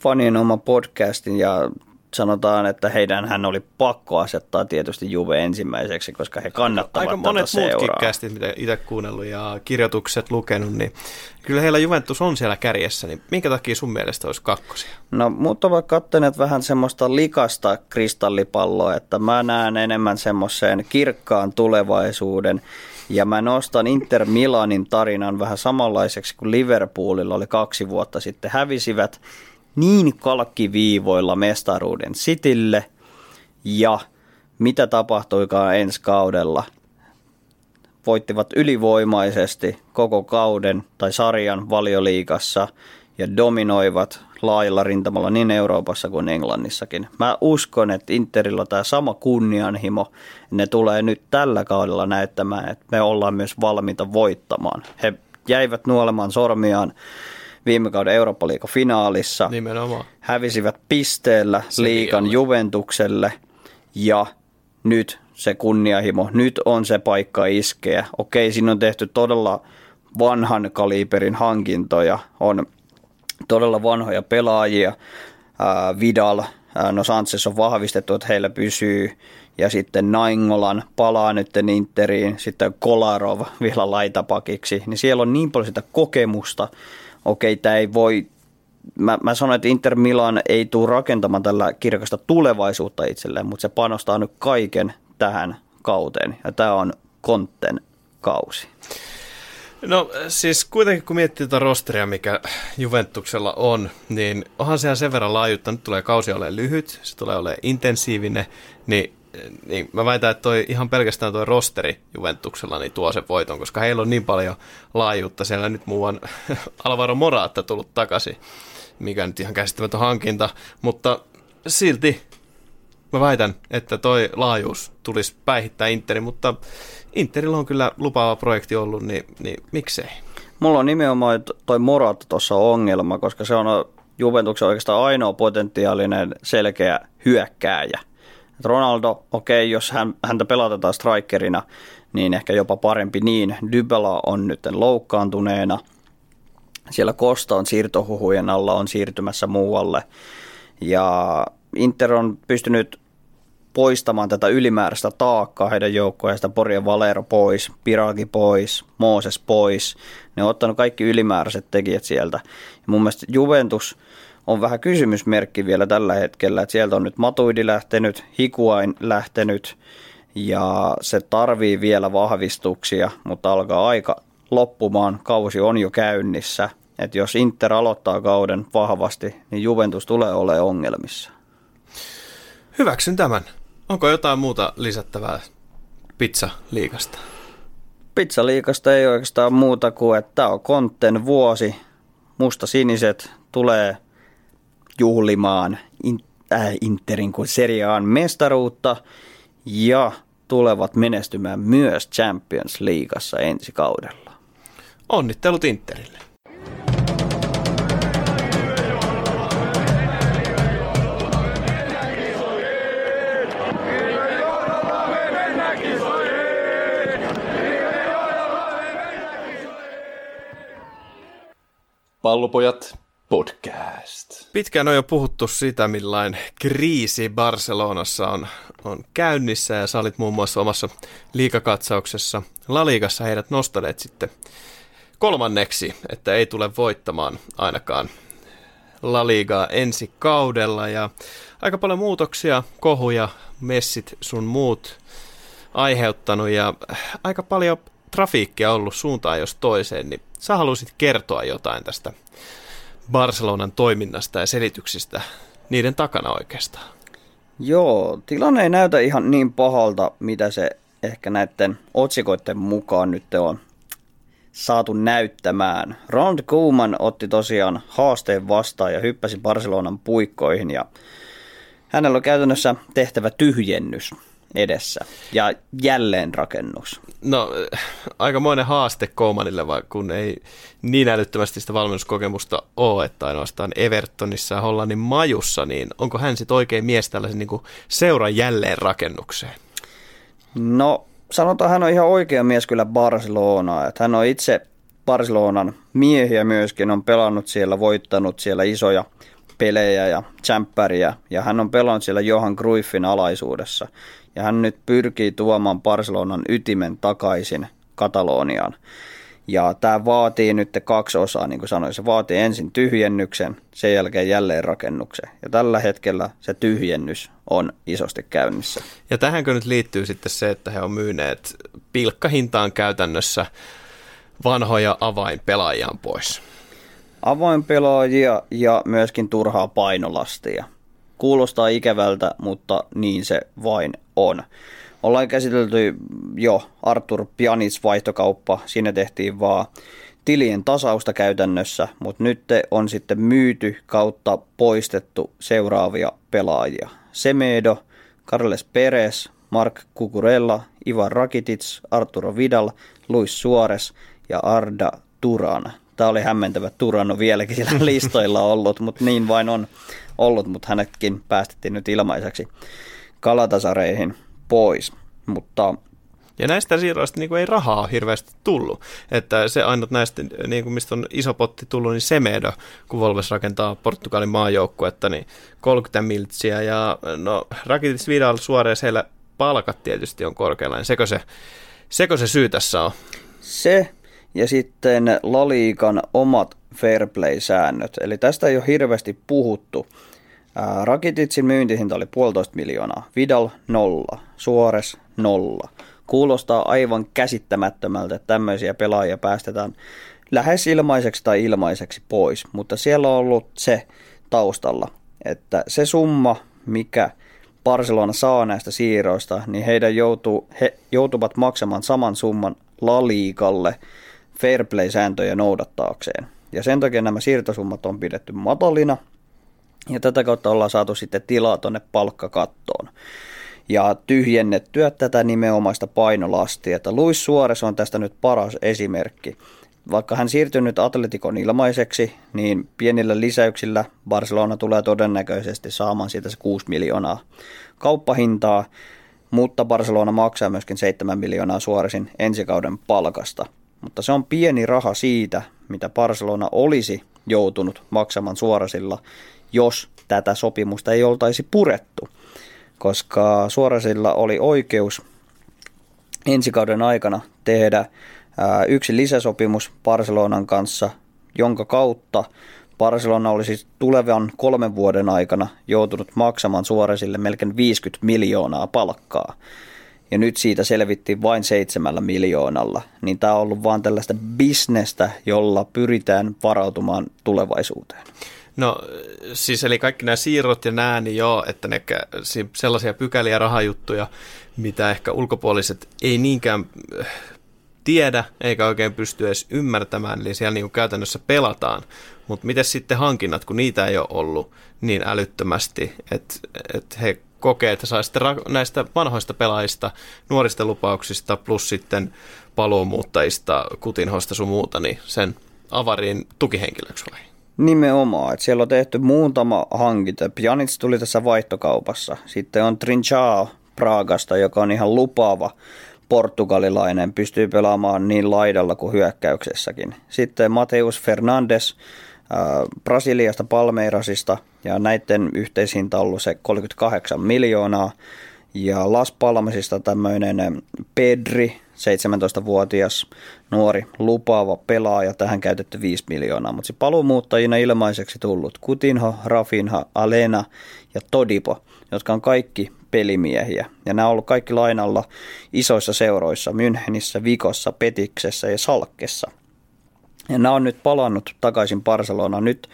fanien oma podcastin ja sanotaan, että heidän hän oli pakko asettaa tietysti Juve ensimmäiseksi, koska he kannattavat Aika monet muutkin kästit, mitä itse kuunnellut ja kirjoitukset lukenut, niin kyllä heillä Juventus on siellä kärjessä, niin minkä takia sun mielestä olisi kakkosia? No, mutta ovat katsoneet vähän semmoista likasta kristallipalloa, että mä näen enemmän semmoiseen kirkkaan tulevaisuuden, ja mä nostan Inter Milanin tarinan vähän samanlaiseksi kuin Liverpoolilla oli kaksi vuotta sitten. Hävisivät niin kalkkiviivoilla mestaruuden Sitille ja mitä tapahtuikaan ensi kaudella. Voittivat ylivoimaisesti koko kauden tai sarjan valioliikassa ja dominoivat laajalla rintamalla niin Euroopassa kuin Englannissakin. Mä uskon, että Interillä tämä sama kunnianhimo, ne tulee nyt tällä kaudella näyttämään, että me ollaan myös valmiita voittamaan. He jäivät nuolemaan sormiaan viime kauden eurooppa finaalissa. Nimenomaan. Hävisivät pisteellä se liikan oli. Juventukselle ja nyt se kunniahimo, nyt on se paikka iskeä. Okei, siinä on tehty todella vanhan kaliberin hankintoja, on todella vanhoja pelaajia, ää, Vidal, ää, no Sanchez on vahvistettu, että heillä pysyy, ja sitten Naingolan palaa nyt Interiin, sitten Kolarov vielä laitapakiksi, niin siellä on niin paljon sitä kokemusta, okei, tämä ei voi, mä, mä sanoin, että Inter Milan ei tule rakentamaan tällä kirkasta tulevaisuutta itselleen, mutta se panostaa nyt kaiken tähän kauteen, ja tämä on konten kausi. No siis kuitenkin kun miettii tuota rosteria, mikä Juventuksella on, niin onhan sehän sen verran laajuutta. Nyt tulee kausi olemaan lyhyt, se tulee olemaan intensiivinen, niin, niin mä väitän, että toi, ihan pelkästään tuo rosteri Juventuksella niin tuo sen voiton, koska heillä on niin paljon laajuutta. Siellä nyt muuan *laughs* Alvaro Morata tullut takaisin, mikä nyt ihan käsittämätön hankinta, mutta silti mä väitän, että toi laajuus tulisi päihittää Interi, mutta Interillä on kyllä lupaava projekti ollut, niin, niin miksei? Mulla on nimenomaan toi Morata tuossa ongelma, koska se on Juventuksen oikeastaan ainoa potentiaalinen selkeä hyökkääjä. Et Ronaldo, okei, okay, jos hän, häntä pelatetaan strikerina, niin ehkä jopa parempi niin. Dybala on nyt loukkaantuneena. Siellä Kosta on siirtohuhujen alla, on siirtymässä muualle. Ja Inter on pystynyt poistamaan tätä ylimääräistä taakkaa heidän joukkoista, Porien Valero pois, Piragi pois, Mooses pois. Ne on ottanut kaikki ylimääräiset tekijät sieltä. Ja mun mielestä Juventus on vähän kysymysmerkki vielä tällä hetkellä, että sieltä on nyt Matuidi lähtenyt, Hikuain lähtenyt ja se tarvii vielä vahvistuksia, mutta alkaa aika loppumaan, kausi on jo käynnissä. Että jos Inter aloittaa kauden vahvasti, niin Juventus tulee olemaan ongelmissa. Hyväksyn tämän. Onko jotain muuta lisättävää pizza-liikasta? Pizza-liikasta ei oikeastaan muuta kuin, että tämä on kontten vuosi. Musta-siniset tulee juhlimaan äh, Interin kuin seriaan mestaruutta ja tulevat menestymään myös Champions Leagueassa ensi kaudella. Onnittelut Interille. Pallopojat podcast. Pitkään on jo puhuttu sitä, millainen kriisi Barcelonassa on, on käynnissä ja sä olit muun muassa omassa liikakatsauksessa La Ligassa heidät nostaneet sitten kolmanneksi, että ei tule voittamaan ainakaan La Ligaa ensi kaudella ja aika paljon muutoksia, kohuja, messit sun muut aiheuttanut ja aika paljon trafiikkia ollut suuntaan jos toiseen, niin sä haluaisit kertoa jotain tästä Barcelonan toiminnasta ja selityksistä niiden takana oikeastaan? Joo, tilanne ei näytä ihan niin pahalta, mitä se ehkä näiden otsikoiden mukaan nyt on saatu näyttämään. Ronald Koeman otti tosiaan haasteen vastaan ja hyppäsi Barcelonan puikkoihin ja hänellä on käytännössä tehtävä tyhjennys edessä ja jälleenrakennus. No aikamoinen haaste Koumanille, vai kun ei niin älyttömästi sitä valmennuskokemusta ole, että ainoastaan Evertonissa ja Hollannin majussa, niin onko hän sitten oikein mies tällaisen niin seuran jälleenrakennukseen? No sanotaan, hän on ihan oikea mies kyllä Barcelonaa, että hän on itse Barcelonan miehiä myöskin, on pelannut siellä, voittanut siellä isoja pelejä ja tsemppäriä, ja hän on pelannut siellä Johan Cruyffin alaisuudessa ja hän nyt pyrkii tuomaan Barcelonan ytimen takaisin Kataloniaan. Ja tämä vaatii nyt kaksi osaa, niin kuin sanoin. Se vaatii ensin tyhjennyksen, sen jälkeen jälleen rakennuksen. Ja tällä hetkellä se tyhjennys on isosti käynnissä. Ja tähänkö nyt liittyy sitten se, että he on myyneet pilkkahintaan käytännössä vanhoja avainpelaajiaan pois? Avainpelaajia ja myöskin turhaa painolastia. Kuulostaa ikävältä, mutta niin se vain on. Ollaan käsitelty jo Artur Pianis vaihtokauppa, siinä tehtiin vaan tilien tasausta käytännössä, mutta nyt on sitten myyty kautta poistettu seuraavia pelaajia. Semedo, Carles Perez, Mark Kukurella, Ivan Rakitic, Arturo Vidal, Luis Suarez ja Arda Turan. Tämä oli hämmentävä. Turan on vieläkin siellä *laughs* listoilla ollut, mutta niin vain on ollut, mutta hänetkin päästettiin nyt ilmaiseksi kalatasareihin pois. Mutta ja näistä siirroista niin kuin ei rahaa hirveästi tullut. Että se ainut näistä, niin kuin mistä on iso potti tullut, niin Semedo, kun Volves rakentaa Portugalin maajoukkuetta, niin 30 miltsiä. Ja no Rakitic Vidal suoraan siellä palkat tietysti on korkealla. Niin sekö se, sekö se syy tässä on? Se ja sitten Laliikan omat fair play-säännöt. Eli tästä ei ole hirveästi puhuttu. Rakititsin myyntihinta oli puolitoista miljoonaa, Vidal nolla, Suores nolla. Kuulostaa aivan käsittämättömältä, että tämmöisiä pelaajia päästetään lähes ilmaiseksi tai ilmaiseksi pois, mutta siellä on ollut se taustalla, että se summa, mikä Barcelona saa näistä siirroista, niin heidän joutuu, he joutuvat maksamaan saman summan Laliikalle fair play-sääntöjä noudattaakseen. Ja sen takia nämä siirtosummat on pidetty matalina, ja tätä kautta ollaan saatu sitten tilaa tuonne palkkakattoon ja tyhjennettyä tätä nimenomaista painolastia. Että Luis Suores on tästä nyt paras esimerkki. Vaikka hän siirtyy nyt Atletikon ilmaiseksi, niin pienillä lisäyksillä Barcelona tulee todennäköisesti saamaan siitä se 6 miljoonaa kauppahintaa, mutta Barcelona maksaa myöskin 7 miljoonaa suorisin ensi kauden palkasta. Mutta se on pieni raha siitä, mitä Barcelona olisi joutunut maksamaan suorasilla, jos tätä sopimusta ei oltaisi purettu. Koska suorasilla oli oikeus ensi kauden aikana tehdä yksi lisäsopimus Barcelonan kanssa, jonka kautta Barcelona olisi tulevan kolmen vuoden aikana joutunut maksamaan suoresille melkein 50 miljoonaa palkkaa. Ja nyt siitä selvittiin vain seitsemällä miljoonalla. Niin tämä on ollut vain tällaista bisnestä, jolla pyritään varautumaan tulevaisuuteen. No siis eli kaikki nämä siirrot ja nämä, niin joo, että ne sellaisia pykäliä rahajuttuja, mitä ehkä ulkopuoliset ei niinkään tiedä eikä oikein pysty edes ymmärtämään, eli siellä niin käytännössä pelataan. Mutta miten sitten hankinnat, kun niitä ei ole ollut niin älyttömästi, että et he kokee, että saa sitten näistä vanhoista pelaajista, nuorista lupauksista plus sitten paluumuuttajista, kutinhoista sun muuta, niin sen avariin tukihenkilöksi vai? Nimenomaan, että siellä on tehty muutama hankinta. Pjanic tuli tässä vaihtokaupassa. Sitten on Trinchao Praagasta, joka on ihan lupaava portugalilainen, pystyy pelaamaan niin laidalla kuin hyökkäyksessäkin. Sitten Mateus Fernandes Brasiliasta Palmeirasista ja näiden yhteishinta on ollut se 38 miljoonaa. Ja Las Palmasista tämmöinen Pedri, 17-vuotias nuori lupaava pelaaja, tähän käytetty 5 miljoonaa, mutta se paluumuuttajina ilmaiseksi tullut Kutinho, Rafinha, Alena ja Todipo, jotka on kaikki pelimiehiä. Ja nämä on ollut kaikki lainalla isoissa seuroissa, Münchenissä, Vikossa, Petiksessä ja Salkkessa. Ja nämä on nyt palannut takaisin Barcelonaan. Nyt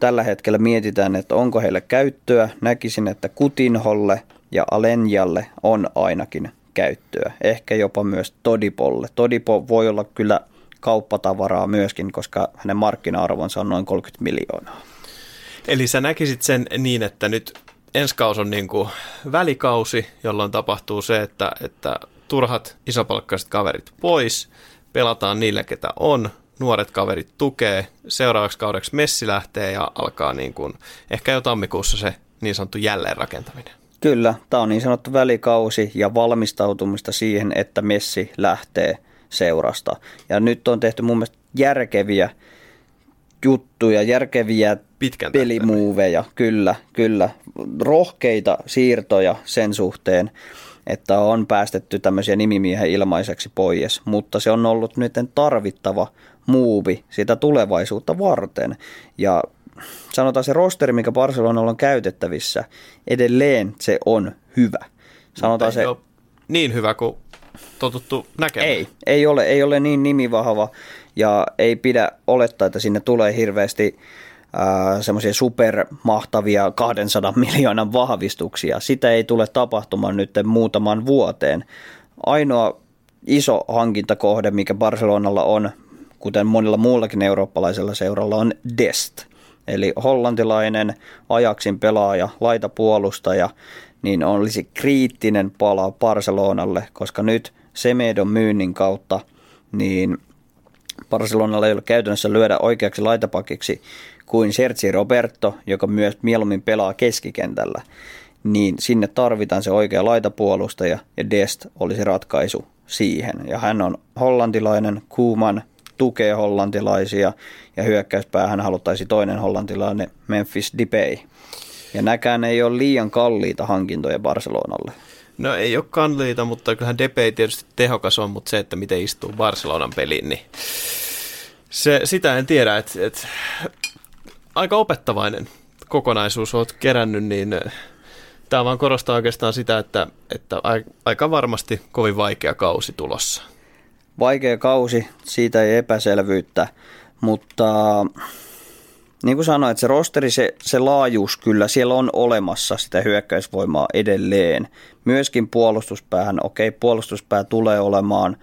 tällä hetkellä mietitään, että onko heille käyttöä. Näkisin, että Kutinholle ja Alenjalle on ainakin käyttöä. Ehkä jopa myös Todipolle. Todipo voi olla kyllä kauppatavaraa myöskin, koska hänen markkina-arvonsa on noin 30 miljoonaa. Eli sä näkisit sen niin, että nyt ensi kausi on niin kuin välikausi, jolloin tapahtuu se, että, että turhat isopalkkaiset kaverit pois, pelataan niille, ketä on, nuoret kaverit tukee, seuraavaksi kaudeksi Messi lähtee ja alkaa niin kuin, ehkä jo tammikuussa se niin sanottu jälleenrakentaminen. Kyllä, tämä on niin sanottu välikausi ja valmistautumista siihen, että Messi lähtee seurasta. Ja nyt on tehty mun mielestä järkeviä juttuja, järkeviä Pitkän pelimuoveja, kyllä, kyllä. Rohkeita siirtoja sen suhteen, että on päästetty tämmöisiä nimimiehen ilmaiseksi pois, mutta se on ollut nyt tarvittava muuvi sitä tulevaisuutta varten. Ja sanotaan se rosteri, mikä Barcelonalla on käytettävissä, edelleen se on hyvä. Sanotaan se... niin hyvä kuin totuttu näkemään. Ei, ei ole, ei ole niin nimivahva ja ei pidä olettaa, että sinne tulee hirveästi semmoisia supermahtavia 200 *laughs* miljoonan vahvistuksia. Sitä ei tule tapahtumaan nyt muutaman vuoteen. Ainoa iso hankintakohde, mikä Barcelonalla on, kuten monilla muullakin eurooppalaisella seuralla, on Dest. Eli hollantilainen ajaksin pelaaja, laitapuolustaja, niin olisi kriittinen pala Barcelonalle, koska nyt Semedon myynnin kautta niin Barcelonalla ei ole käytännössä lyödä oikeaksi laitapakiksi kuin Sergi Roberto, joka myös mieluummin pelaa keskikentällä, niin sinne tarvitaan se oikea laitapuolustaja ja Dest olisi ratkaisu siihen. Ja hän on hollantilainen, Kuuman tukee hollantilaisia ja hyökkäyspäähän haluttaisi toinen hollantilainen Memphis Depay. Ja näkään ei ole liian kalliita hankintoja Barcelonalle. No ei ole kalliita, mutta kyllähän Depay tietysti tehokas on, mutta se, että miten istuu Barcelonan peliin, niin se, sitä en tiedä. että et, aika opettavainen kokonaisuus olet kerännyt, niin Tämä vaan korostaa oikeastaan sitä, että, että aika varmasti kovin vaikea kausi tulossa. Vaikea kausi, siitä ei epäselvyyttä, mutta niin kuin sanoin, että se rosteri, se, se laajuus kyllä, siellä on olemassa sitä hyökkäysvoimaa edelleen. Myöskin puolustuspäähän, okei, puolustuspää tulee olemaan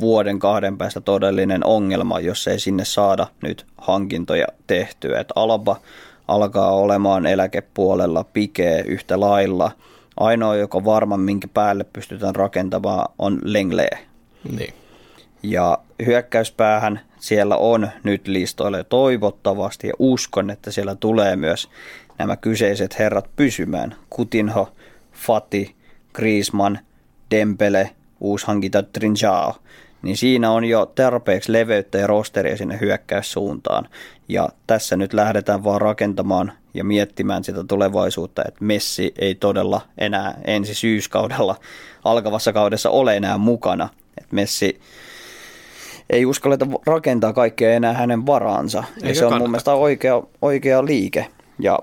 vuoden kahden päästä todellinen ongelma, jos ei sinne saada nyt hankintoja tehtyä. Että Alba alkaa olemaan eläkepuolella pikee yhtä lailla. Ainoa, joka varma, minkä päälle pystytään rakentamaan, on Lenglee. Niin. Ja hyökkäyspäähän siellä on nyt listoille toivottavasti ja uskon, että siellä tulee myös nämä kyseiset herrat pysymään. Kutinho, Fati, Griezmann, Dembele, uushankinta Trinjao. Niin siinä on jo tarpeeksi leveyttä ja rosteria sinne hyökkäyssuuntaan. Ja tässä nyt lähdetään vaan rakentamaan ja miettimään sitä tulevaisuutta, että Messi ei todella enää ensi syyskaudella alkavassa kaudessa ole enää mukana. Että Messi ei uskalleta rakentaa kaikkea enää hänen varaansa. Ja se on kannata. mun mielestä oikea, oikea liike. Ja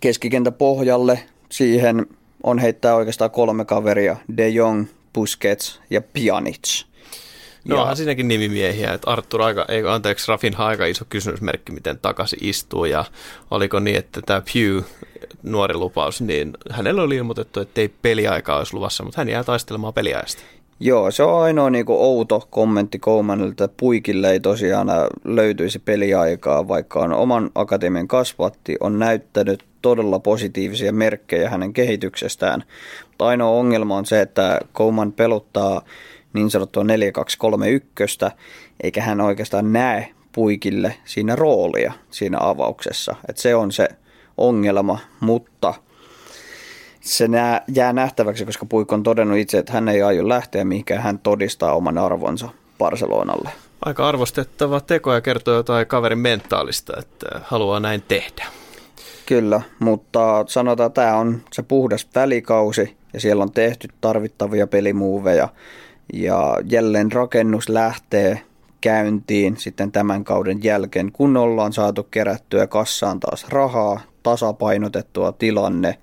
keskikentä pohjalle siihen on heittää oikeastaan kolme kaveria, De Jong, Busquets ja Pjanic. No onhan siinäkin nimimiehiä, että Artur aika, ei, anteeksi, Rafin aika iso kysymysmerkki, miten takaisin istuu ja oliko niin, että tämä Pew, nuori lupaus, niin hänellä oli ilmoitettu, että ei peliaikaa olisi luvassa, mutta hän jää taistelemaan peliajasta. Joo, se on ainoa niin kuin outo kommentti Koumanilta, että puikille ei tosiaan löytyisi peliaikaa, vaikka on oman akatemian kasvatti, on näyttänyt todella positiivisia merkkejä hänen kehityksestään. Mutta ainoa ongelma on se, että Kouman peluttaa niin sanottua 4231, eikä hän oikeastaan näe puikille siinä roolia siinä avauksessa. Et se on se ongelma, mutta – se nää, jää nähtäväksi, koska Puikko on todennut itse, että hän ei aio lähteä mihinkään, hän todistaa oman arvonsa Barcelonalle. Aika arvostettava teko ja kertoo jotain kaverin mentaalista, että haluaa näin tehdä. Kyllä, mutta sanotaan, että tämä on se puhdas välikausi ja siellä on tehty tarvittavia pelimuoveja ja jälleen rakennus lähtee käyntiin sitten tämän kauden jälkeen, kun ollaan saatu kerättyä kassaan taas rahaa, tasapainotettua tilanne,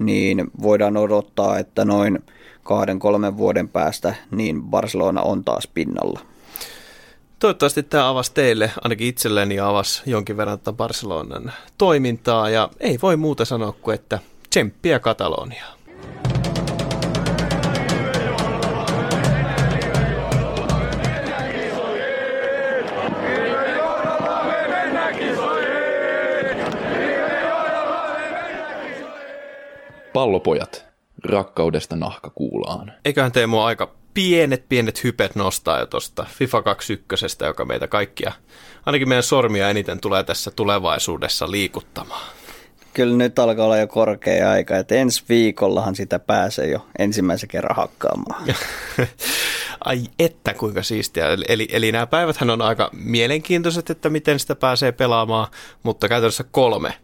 niin voidaan odottaa, että noin kahden, kolmen vuoden päästä niin Barcelona on taas pinnalla. Toivottavasti tämä avasi teille, ainakin itselleni avasi jonkin verran tätä Barcelonan toimintaa ja ei voi muuta sanoa kuin, että tsemppiä Kataloniaa. Pallopojat, rakkaudesta nahka kuulaan. Eiköhän Teemu aika pienet, pienet hypet nostaa jo tuosta FIFA 21, joka meitä kaikkia, ainakin meidän sormia eniten tulee tässä tulevaisuudessa liikuttamaan. Kyllä nyt alkaa olla jo korkea aika, että ensi viikollahan sitä pääsee jo ensimmäisen kerran hakkaamaan. *laughs* Ai että kuinka siistiä. Eli, eli nämä päiväthän on aika mielenkiintoiset, että miten sitä pääsee pelaamaan, mutta käytännössä kolme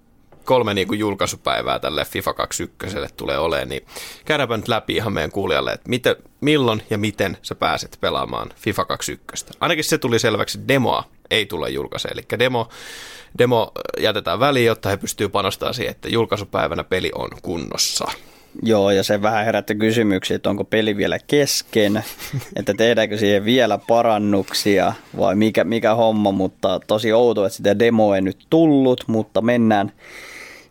kolme niin kuin julkaisupäivää tälle FIFA 21 tulee olemaan, niin käydäänpä nyt läpi ihan meidän kuulijalle, että miten, milloin ja miten sä pääset pelaamaan FIFA 21. Ainakin se tuli selväksi, että demoa ei tule julkaise, eli demo, demo jätetään väliin, jotta he pystyy panostamaan siihen, että julkaisupäivänä peli on kunnossa. Joo, ja se vähän herätti kysymyksiä, että onko peli vielä kesken, *laughs* että tehdäänkö siihen vielä parannuksia vai mikä, mikä homma, mutta tosi outo, että sitä demoa ei nyt tullut, mutta mennään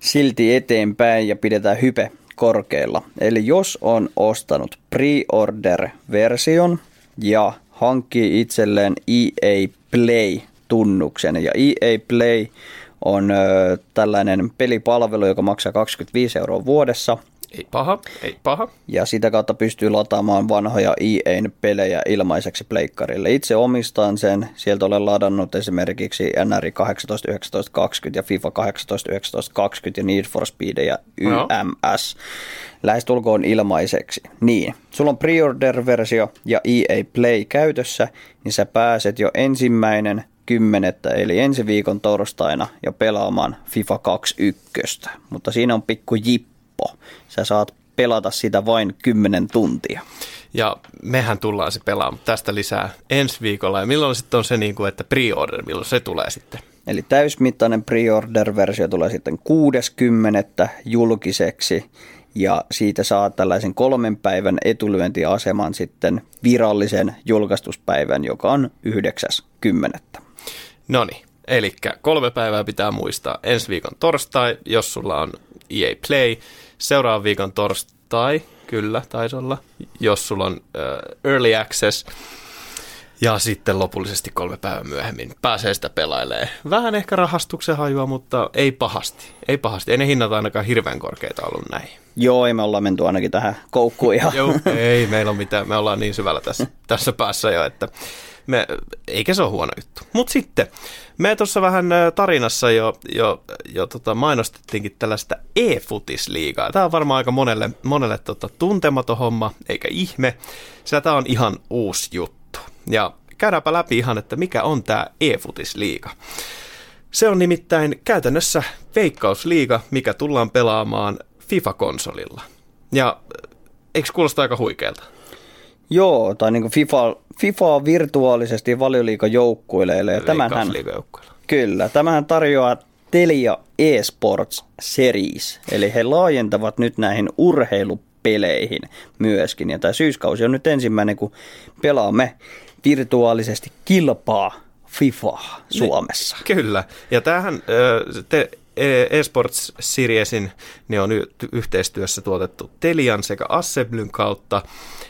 silti eteenpäin ja pidetään hype korkealla. Eli jos on ostanut pre-order-version ja hankkii itselleen EA Play-tunnuksen, ja EA Play on ö, tällainen pelipalvelu, joka maksaa 25 euroa vuodessa – ei paha, ei paha. Ja sitä kautta pystyy lataamaan vanhoja EA'n pelejä ilmaiseksi pleikkarille. Itse omistan sen. Sieltä olen ladannut esimerkiksi NRI 18, 19, 20 ja FIFA 18, 19, 20 ja Need for Speed ja YMS. No. Lähestulkoon ilmaiseksi. Niin, sulla on pre-order-versio ja EA Play käytössä, niin sä pääset jo ensimmäinen kymmenettä, eli ensi viikon torstaina jo pelaamaan FIFA 21. Mutta siinä on pikku jippi helppo. Sä saat pelata sitä vain 10 tuntia. Ja mehän tullaan se pelaamaan tästä lisää ensi viikolla. Ja milloin sitten on se, niin kuin, että pre-order, milloin se tulee sitten? Eli täysmittainen pre-order-versio tulee sitten 60. julkiseksi. ja siitä saa tällaisen kolmen päivän etulyöntiaseman sitten virallisen julkaistuspäivän, joka on 9.10. No niin, eli kolme päivää pitää muistaa. Ensi viikon torstai, jos sulla on EA Play. Seuraavan viikon torstai, kyllä, taisi olla, jos sulla on uh, Early Access. Ja sitten lopullisesti kolme päivää myöhemmin pääsee sitä pelailee. Vähän ehkä rahastuksen hajua, mutta ei pahasti. Ei pahasti. Ei ne hinnat ainakaan hirveän korkeita ollut näin. Joo, ei me ollaan menty ainakin tähän koukkuun ihan. Joo, *laughs* ei meillä ole mitään. Me ollaan niin syvällä tässä, tässä päässä jo, että me, eikä se ole huono juttu. Mutta sitten, me tuossa vähän tarinassa jo, jo, jo tota mainostettiinkin tällaista e-futisliigaa. Tämä on varmaan aika monelle, monelle tota, tuntematon homma, eikä ihme, sillä tämä on ihan uusi juttu. Ja käydäänpä läpi ihan, että mikä on tämä e-futisliiga. Se on nimittäin käytännössä veikkausliiga, mikä tullaan pelaamaan FIFA-konsolilla. Ja eikö kuulosta aika huikealta? Joo, tai niin kuin FIFA, FIFA virtuaalisesti valioliikan joukkuileille. Ja tämähän, kyllä, tämähän tarjoaa Telia eSports Series, eli he laajentavat nyt näihin urheilupeleihin myöskin. Ja tämä syyskausi on nyt ensimmäinen, kun pelaamme virtuaalisesti kilpaa FIFA Suomessa. Niin, kyllä, ja tämähän te, eSports Seriesin ne on yhteistyössä tuotettu Telian sekä Assemblyn kautta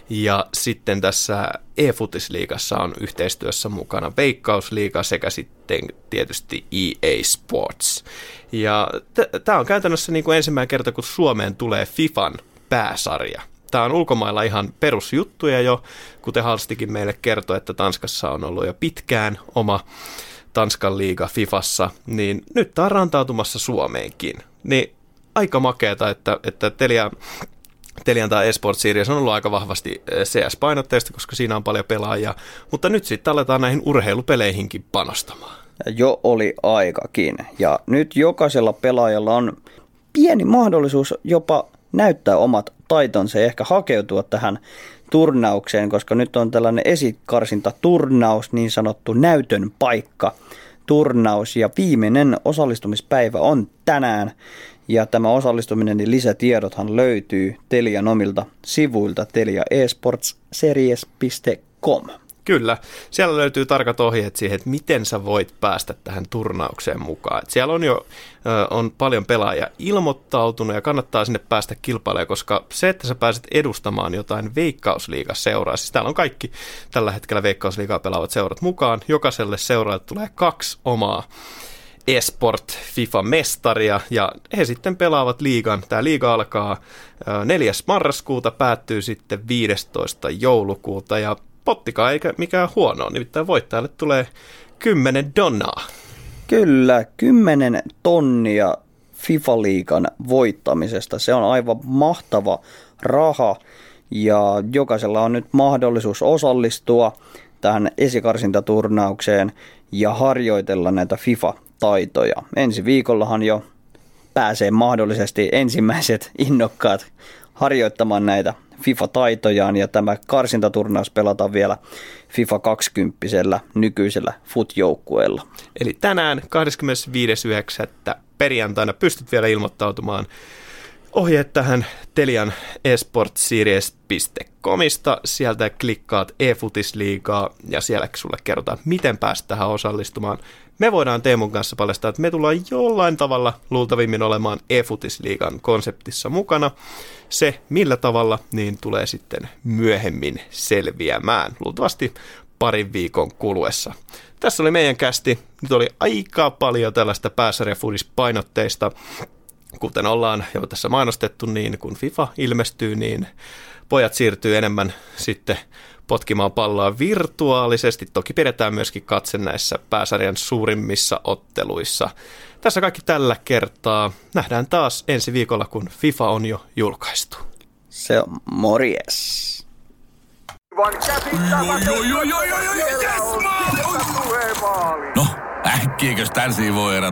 ja sitten tässä eFutisliigassa on yhteistyössä mukana Veikkausliiga sekä sitten tietysti EA Sports. Ja t- tämä on käytännössä niin kuin ensimmäinen kerta, kun Suomeen tulee FIFAn pääsarja. Tämä on ulkomailla ihan perusjuttuja jo, kuten Halstikin meille kertoi, että Tanskassa on ollut jo pitkään oma Tanskan liiga Fifassa, niin nyt tämä on rantautumassa Suomeenkin. Niin aika makeeta, että, että Telia, Telian tai Esport Series on ollut aika vahvasti eh, CS-painotteista, koska siinä on paljon pelaajia, mutta nyt sitten aletaan näihin urheilupeleihinkin panostamaan. Jo oli aikakin, ja nyt jokaisella pelaajalla on pieni mahdollisuus jopa näyttää omat taitonsa ja ehkä hakeutua tähän turnaukseen, koska nyt on tällainen esikarsinta turnaus, niin sanottu näytön paikka turnaus ja viimeinen osallistumispäivä on tänään. Ja tämä osallistuminen ja lisätiedothan löytyy Telian omilta sivuilta teliaesportsseries.com. Kyllä, siellä löytyy tarkat ohjeet siihen, että miten sä voit päästä tähän turnaukseen mukaan. Et siellä on jo on paljon pelaajia ilmoittautunut ja kannattaa sinne päästä kilpailemaan, koska se, että sä pääset edustamaan jotain Veikkausliiga-seuraa, siis täällä on kaikki tällä hetkellä Veikkausliigaa pelaavat seurat mukaan, jokaiselle seuraajalle tulee kaksi omaa esport FIFA-mestaria ja he sitten pelaavat liigan. Tämä liiga alkaa 4. marraskuuta, päättyy sitten 15. joulukuuta ja pottikaan eikä mikään huono, nimittäin voittajalle tulee 10 donnaa. Kyllä, 10 tonnia FIFA-liikan voittamisesta. Se on aivan mahtava raha ja jokaisella on nyt mahdollisuus osallistua tähän esikarsintaturnaukseen ja harjoitella näitä FIFA-taitoja. Ensi viikollahan jo pääsee mahdollisesti ensimmäiset innokkaat harjoittamaan näitä FIFA-taitojaan ja tämä karsintaturnaus pelataan vielä FIFA 20 nykyisellä FUT-joukkueella. Eli tänään 25.9. perjantaina pystyt vielä ilmoittautumaan ohjeet tähän Telian esportseries.comista. Sieltä klikkaat eFutisliigaa ja siellä sulle kerrotaan, miten päästä tähän osallistumaan. Me voidaan Teemun kanssa paljastaa, että me tullaan jollain tavalla luultavimmin olemaan eFutisliigan konseptissa mukana. Se, millä tavalla, niin tulee sitten myöhemmin selviämään. Luultavasti parin viikon kuluessa. Tässä oli meidän kästi. Nyt oli aika paljon tällaista pääsarjafudis-painotteista kuten ollaan jo tässä mainostettu, niin kun FIFA ilmestyy, niin pojat siirtyy enemmän sitten potkimaan palloa virtuaalisesti. Toki pidetään myöskin katse näissä pääsarjan suurimmissa otteluissa. Tässä kaikki tällä kertaa. Nähdään taas ensi viikolla, kun FIFA on jo julkaistu. Se on morjes. No, äkkiäkös tän voi erä